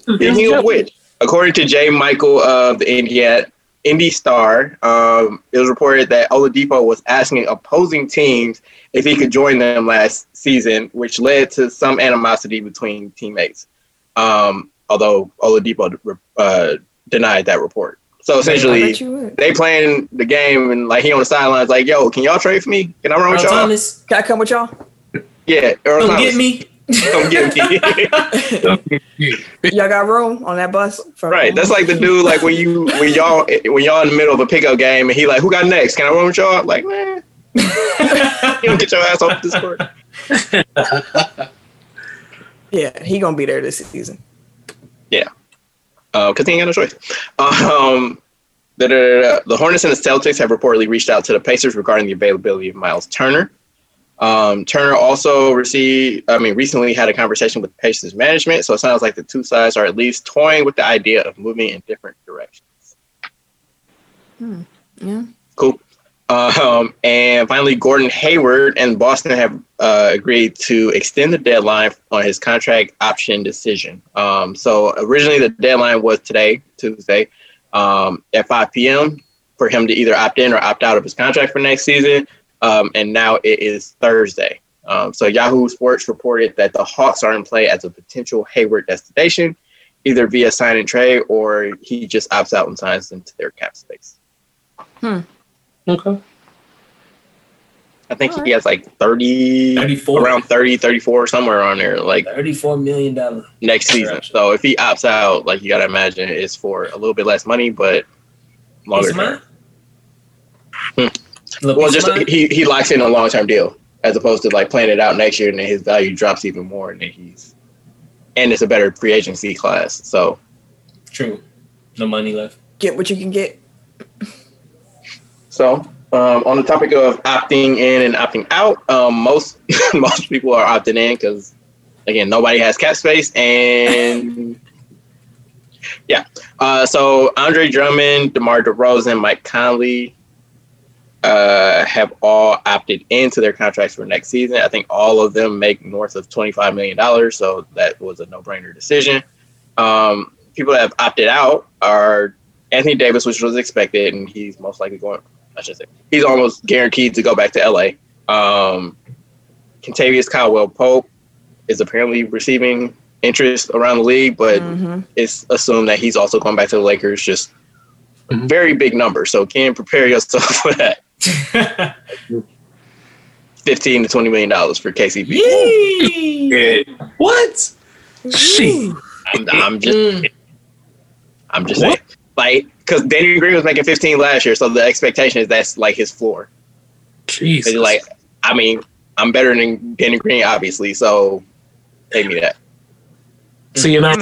Speaking of which, according to Jay Michael of the India Indy Star, um, it was reported that Oladipo was asking opposing teams if he could join them last season, which led to some animosity between teammates. Um, although Oladipo uh, denied that report. So essentially, bet you would. they playing the game and like he on the sidelines, like, "Yo, can y'all trade for me? Can I run with y'all?" Thomas, Can I come with y'all? Yeah, Earl come Thomas, get me. Come get me. (laughs) Y'all got room on that bus? For, Right. That's like the (laughs) dude like when you when y'all when y'all in the middle of a pickup game and he like, who got next? Can I run with y'all? Like, man, (laughs) you don't get your ass off this court. yeah, he gonna be there this season. Yeah. Because he ain't got no choice. Um, the, Hornets and the Celtics have reportedly reached out to the Pacers regarding the availability of Miles Turner. Um, Turner also received, I mean, recently had a conversation with the Pacers management, so it sounds like the two sides are at least toying with the idea of moving in different directions. Hmm. Yeah. Cool. Um, and finally, Gordon Hayward and Boston have uh, agreed to extend the deadline on his contract option decision. Um, so originally, the deadline was today, Tuesday, um, at 5 p.m. for him to either opt in or opt out of his contract for next season. Um, and now it is Thursday. Um, so Yahoo Sports reported that the Hawks are in play as a potential Hayward destination, either via sign and trade or he just opts out and signs into their cap space. Okay. I think he has like 30, 34. around 30, 34, somewhere on there, like Thirty-four million dollar. next season. So if he opts out, like you got to imagine it's for a little bit less money, but longer term. Hmm. Well, just he, he locks in a long term deal as opposed to like playing it out next year and then his value drops even more and then he's, and it's a better free agency class. So true. No money left. Get what you can get. So, um, on the topic of opting in and opting out, um, most (laughs) most people are opting in because, again, nobody has cap space, and (laughs) yeah. Uh, so Andre Drummond, DeMar DeRozan, Mike Conley uh, have all opted into their contracts for next season. I think all of them make north of twenty five million dollars, so that was a no brainer decision. Um, people that have opted out are Anthony Davis, which was expected, and he's most likely going. I should say he's almost guaranteed to go back to LA. Um, Kentavious Caldwell Pope is apparently receiving interest around the league, but Mm-hmm. it's assumed that he's also going back to the Lakers. Just Mhm. very big number, so can prepare yourself (laughs) for that. Fifteen to twenty million dollars for KCP. Yee. What? She. I'm, I'm just, Mm. I'm just What? saying, like, because Danny Green was making 15 last year, so the expectation is that's like his floor. Jesus. Like, I mean, I'm better than Danny Green, obviously, so pay me that. See, you know,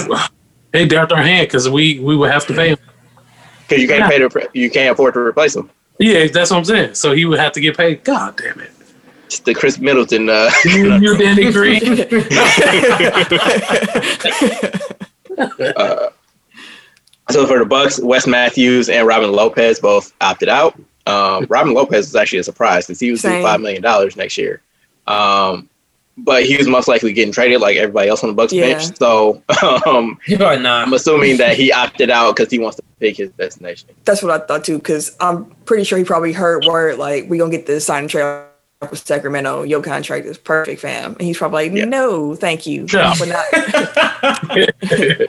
they dealt our hand because we we would have to pay him. Because you can't pay to, you can't afford to replace him. Yeah, that's what I'm saying. So he would have to get paid. God damn it. It's the Khris Middleton. Uh, You, you Danny (laughs) Green. uh, so for the Bucks, Wes Matthews and Robin Lopez both opted out. Um, (laughs) Robin Lopez was actually a surprise because he was due Same. five million dollars next year. Um, but he was most likely getting traded like everybody else on the Bucks Yeah. bench. So (laughs) um, not. I'm assuming that he opted out because he wants to pick his destination. That's what I thought too, because I'm pretty sure he probably heard word like we're gonna get this sign and trade with Sacramento. Your contract is perfect, fam. And he's probably like, Yeah. no, thank you. Yeah. (laughs)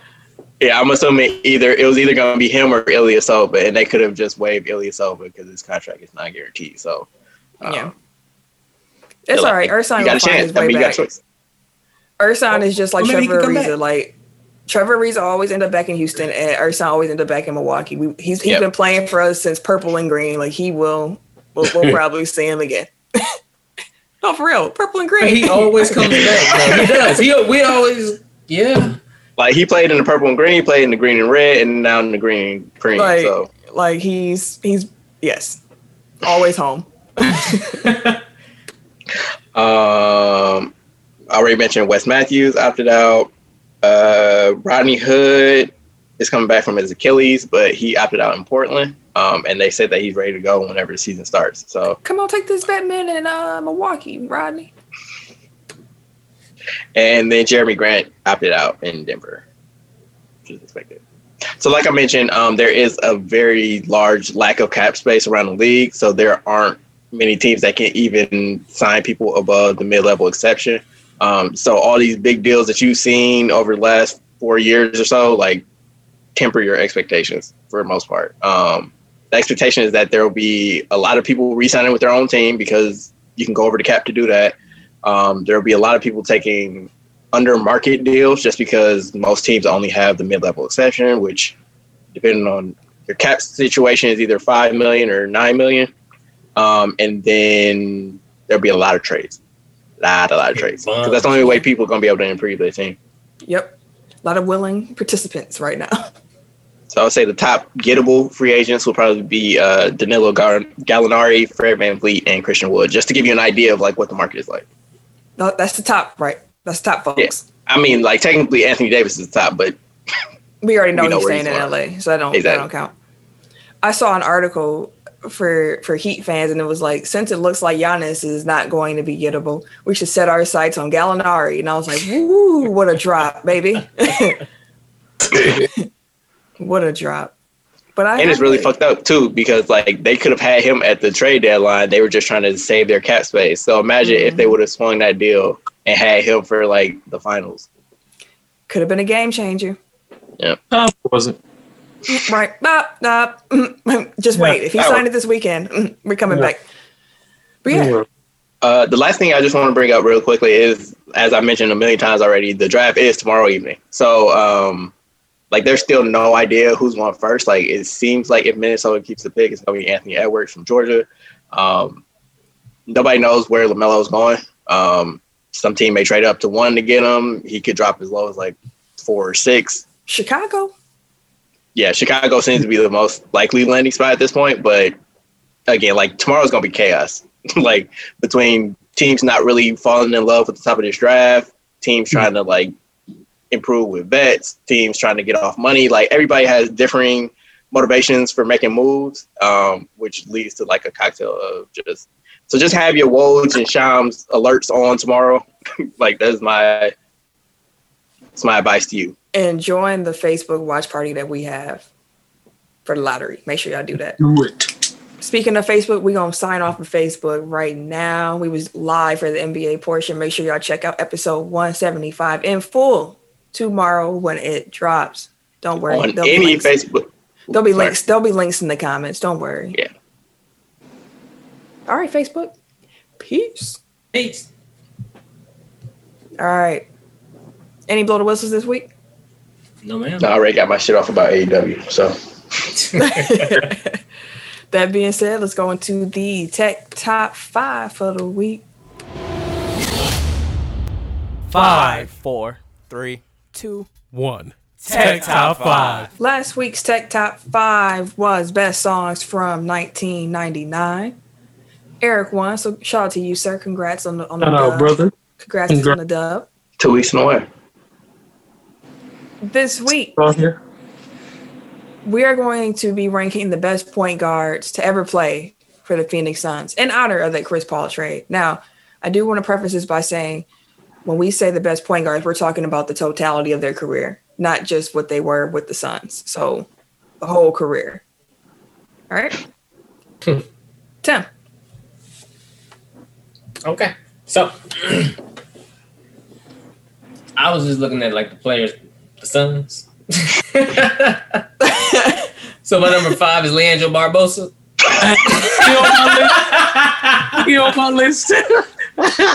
But not, Yeah, I'm assuming either it was either going to be him or Ilyasova, and they could have just waived Ilyasova because his contract is not guaranteed. So, um, yeah. It's like, all right. Ersan will got a find chance. his I way mean, you got back. choice. Ersan is just like Well, Trevor can Ariza. Like Trevor Ariza always end up back in Houston, and Ersan always end up back in Milwaukee. We, he's he's Yep. been playing for us since Purple and Green. Like he will, we'll, we'll (laughs) probably see him again. (laughs) no, for real, Purple and Green. he always comes (laughs) back. though. He does. He we always yeah. Like he played in the purple and green, he played in the green and red, and now in the green and cream. Like, so like he's he's yes, always home. (laughs) um, I already mentioned Wes Matthews opted out. Uh, Rodney Hood is coming back from his Achilles, but he opted out in Portland. Um, and they said that he's ready to go whenever the season starts. So Come on, take this Batman in uh, Milwaukee, Rodney. And then Jeremy Grant opted out in Denver, which is expected. So, like I mentioned, um, there is a very large lack of cap space around the league. So there aren't many teams that can even sign people above the mid-level exception. Um, so all these big deals that you've seen over the last four years or so, like temper your expectations for the most part. Um, the expectation is that there will be a lot of people re-signing with their own team because you can go over the cap to do that. Um, there will be a lot of people taking under market deals just because most teams only have the mid-level exception, which depending on your cap situation is either five million or nine million. Um, and then there'll be a lot of trades, A lot, a lot of trades, because that's the only way people are gonna be able to improve their team. Yep, a lot of willing participants right now. (laughs) So I would say the top gettable free agents will probably be uh, Danilo Gar- Gallinari, Fred VanVleet, and Christian Wood, just to give you an idea of like what the market is like. No, that's the top, right? That's the top, folks. I mean, like technically Anthony Davis is the top, but We already know (laughs) We know he's staying he's in going. LA, so that don't that Exactly. don't count. I saw an article for for Heat fans, and it was like, since it looks like Giannis is not going to be gettable, we should set our sights on Gallinari. And I was like, (laughs) woo, what a drop, baby! (laughs) what a drop! But I and it's really fucked up too because like they could have had him at the trade deadline. They were just trying to save their cap space. So imagine if they would have swung that deal and had him for like the finals. could have been a game changer. (laughs) Yeah, Uh, wasn't. Right? Bop, bop. Just wait. If he that signed it this weekend, mm, we're coming Yeah. back. But yeah, Uh, the last thing I just want to bring up real quickly is, as I mentioned a million times already, the draft is tomorrow evening. So, um, like, there's still no idea who's going first. Like, it seems like if Minnesota keeps the pick, it's going to be Anthony Edwards from Georgia. Um, nobody knows where LaMelo's going. Um, some team may trade up to one to get him. He could drop as low as like four or six. Chicago. Yeah, Chicago seems to be the most likely landing spot at this point. But again, like tomorrow's gonna be chaos. (laughs) like between teams not really falling in love with the top of this draft, teams trying to like improve with vets, teams trying to get off money. Like everybody has differing motivations for making moves, um, which leads to like a cocktail of just. So just have your Woj and Shams alerts on tomorrow. (laughs) like that's my that's my advice to you. and join the Facebook watch party that we have for the lottery. Make sure y'all do that. Do it. Speaking of Facebook, we're gonna sign off of Facebook right now. We was live for the NBA portion. Make sure y'all check out episode 175 in full tomorrow when it drops. Don't worry. on there'll be any links. Facebook. There'll be Sorry. links. There'll be links in the comments. Don't worry. Yeah. All right, Facebook. Peace. Peace. All right. Any blow the whistles this week? No, ma'am. I already got my shit off about AEW. So (laughs) (laughs) That being said, let's go into the tech top five for the week. Five, four, three, two. one. Tech Top 5. Last week's Tech Top 5 was Best Songs from 1999. Eric won, so shout out to you, sir. Congrats on the, on the Shout dub. brother. Congrats on the dub. two weeks in a way. This week, here. we are going to be ranking the best point guards to ever play for the Phoenix Suns in honor of that Chris Paul trade. Now, I do want to preface this by saying when we say the best point guards, we're talking about the totality of their career, not just what they were with the Suns. So, the whole career. All right. (laughs) Tim. Okay. So (clears throat) I was just looking at like the players, the Suns. (laughs) so my number five is Leandro Barbosa. (laughs) He on my list. He on my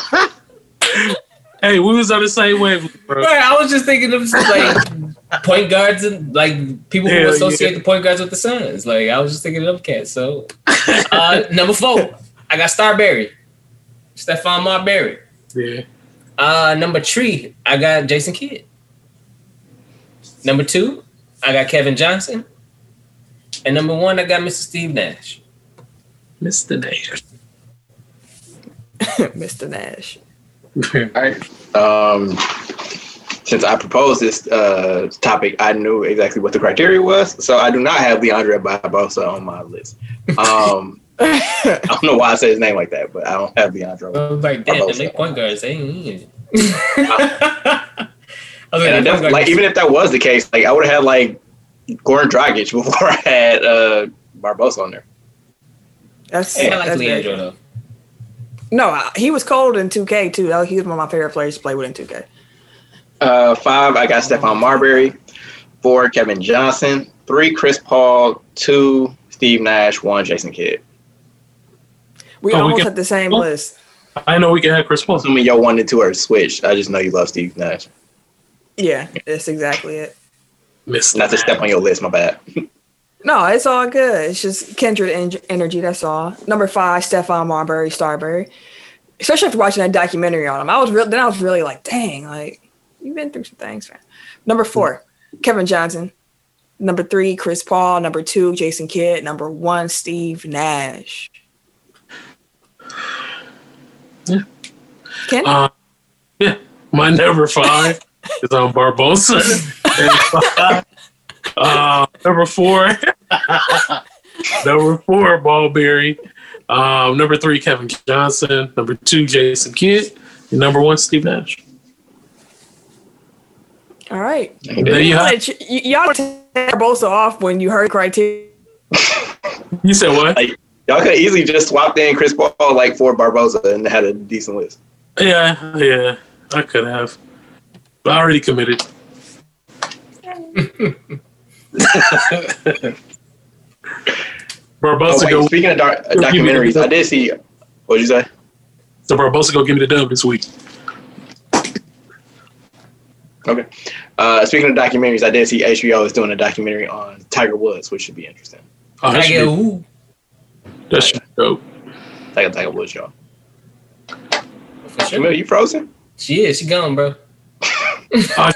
list. Hey, we was on the same wave, bro. Right, I was just thinking of like (laughs) point guards and like people who associate yeah. the point guards with the Suns. Like I was just thinking of cats. So uh, (laughs) number four, I got Starberry, Stephon Marbury. Yeah. Uh, number three, I got Jason Kidd. Number two, I got Kevin Johnson. And number one, I got Mr. Steve Nash. Mr. Nash. (laughs) Mr. Nash. (laughs) All right. Um, since I proposed this uh, topic, I knew exactly what the criteria was. So I do not have Leandre Barbosa on my list. Um, (laughs) I don't know why I say his name like that, but I don't have Leandre. I was like, damn, the late point guards, they ain't in. (laughs) I was like, def- like even if that was the case, like I would have had like Goran Dragic before I had uh, Barbosa on there. That's, I like that's Leandro though. No, he was cold in 2K too. That- He was one of my favorite players to play with in 2K. Uh, five, I got Stephon Marbury. Four, Kevin Johnson. Three, Chris Paul. Two, Steve Nash. One, Jason Kidd. We Oh, we almost can- had the same oh. list. I know we can have Chris Paul. Assuming y'all one and two are switched. I just know you love Steve Nash. Yeah, that's exactly it. Mr. Not to step on your list, my bad. (laughs) No, it's all good. It's just kindred en- energy. That's all. Number five, Stephon Marbury, Starbury. Especially after watching that documentary on him, I was real. Then I was really like, dang, like you've been through some things, man. Number four, Kevin Johnson. Number three, Chris Paul. Number two, Jason Kidd. Number one, Steve Nash. Yeah. Ken? Uh, yeah, my number five is on Barbosa. (laughs) And five, uh, number four, (laughs) number four, Ballberry. Um, number three, Kevin Johnson. Number two, Jason Kidd. And number one, Steve Nash. all right. There you have. Y- y- y'all tear Bosa off when you heard criteria. You said what? Like, y'all could easily just swapped in Chris Paul like for Barbosa and had a decent list. Yeah, yeah, I could have. But I already committed. (laughs) Barbosa Oh, wait, go. speaking of doc- uh, Go give me the- documentaries, I did see. What'd you say? So Barbosa go give me the dub this week. Okay. Uh, speaking of documentaries, I did see HBO is doing a documentary on Tiger Woods, which should be interesting. Oh, that I should get be, ooh. that should be dope. Like a Tiger Woods show. For sure. Camille, you frozen? She is. She gone, bro. (laughs) Oh,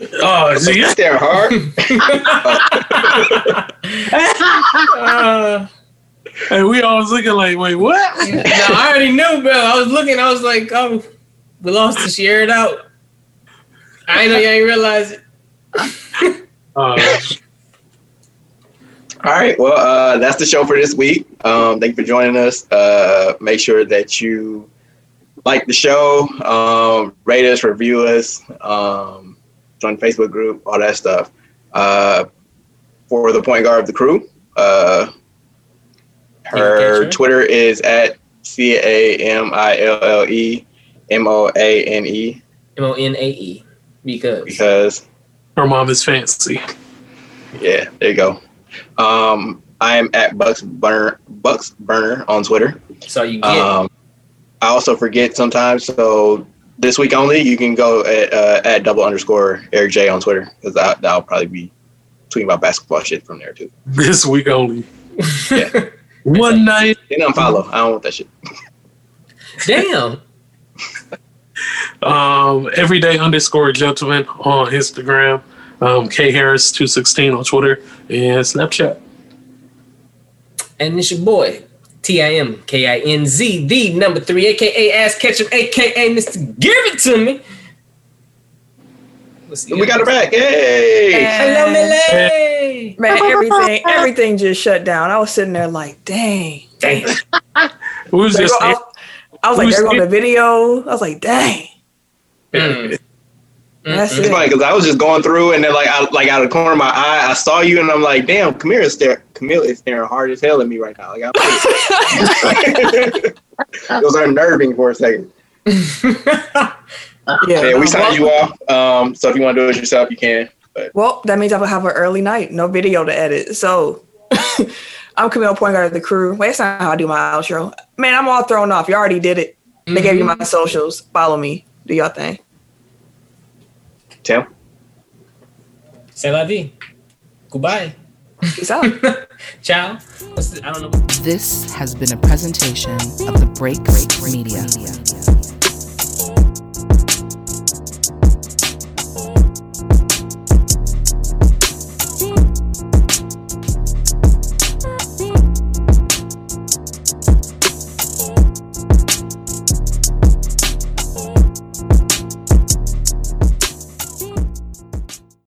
oh see, You staring hard. (laughs) Uh, hey, we all was looking like, wait, what? no, I already knew, bro. I was looking. I was like, oh, we lost to share it out. I know you ain't realize it. Uh, (laughs) All right. Well, uh, that's the show for this week. Um, thank you for joining us. Uh, make sure that you like the show, um, rate us, review us, um, join the Facebook group, all that stuff. Uh, for the point guard of the crew, uh, her Catcher. Twitter is at C A M I L L E M O A N E M O N A E. Because because her mom is fancy. Yeah, there you go. Um, I am at Bucks Burner Bucks Burner on Twitter. so you get Um, I also forget sometimes, so this week only you can go at, uh, at double underscore Eric J on Twitter because that, that'll probably be tweeting about basketball shit from there too. (laughs) This week only. Yeah. (laughs) One night. And unfollow. I don't want that shit. (laughs) damn. Um, everyday underscore gentleman on Instagram. Um, K Harris two sixteen on Twitter and Snapchat. And it's your boy, T I M K I N Z, the number three, aka Ass Ketchum, aka Mr. Give It To Me. We got it back. Hey. Hello, Millie. Man, everything everything just shut down. I was sitting there like, dang. Dang. (laughs) We was There I, was- I was like, Who's there go it? the video. I was like, dang. Mm. That's It's it. funny because I was just going through and then like I like out of the corner of my eye, I saw you and I'm like, damn, Camille is staring Camille is staring hard as hell at me right now. Like I'm it was (laughs) unnerving for a second. (laughs) yeah, Yeah, we no, signed you off. Um, so if you want to do it yourself, you can. Well, that means I will have an early night, no video to edit. So (laughs) I'm Camille Point Guard of the crew. Wait, that's not how I do my outro. Man, I'm all thrown off. You already did it. They gave you my socials. Follow me. Do your thing. Tim. C'est la vie. Goodbye. Peace out. (laughs) Ciao. I don't know. This has been a presentation of the Break Break Media.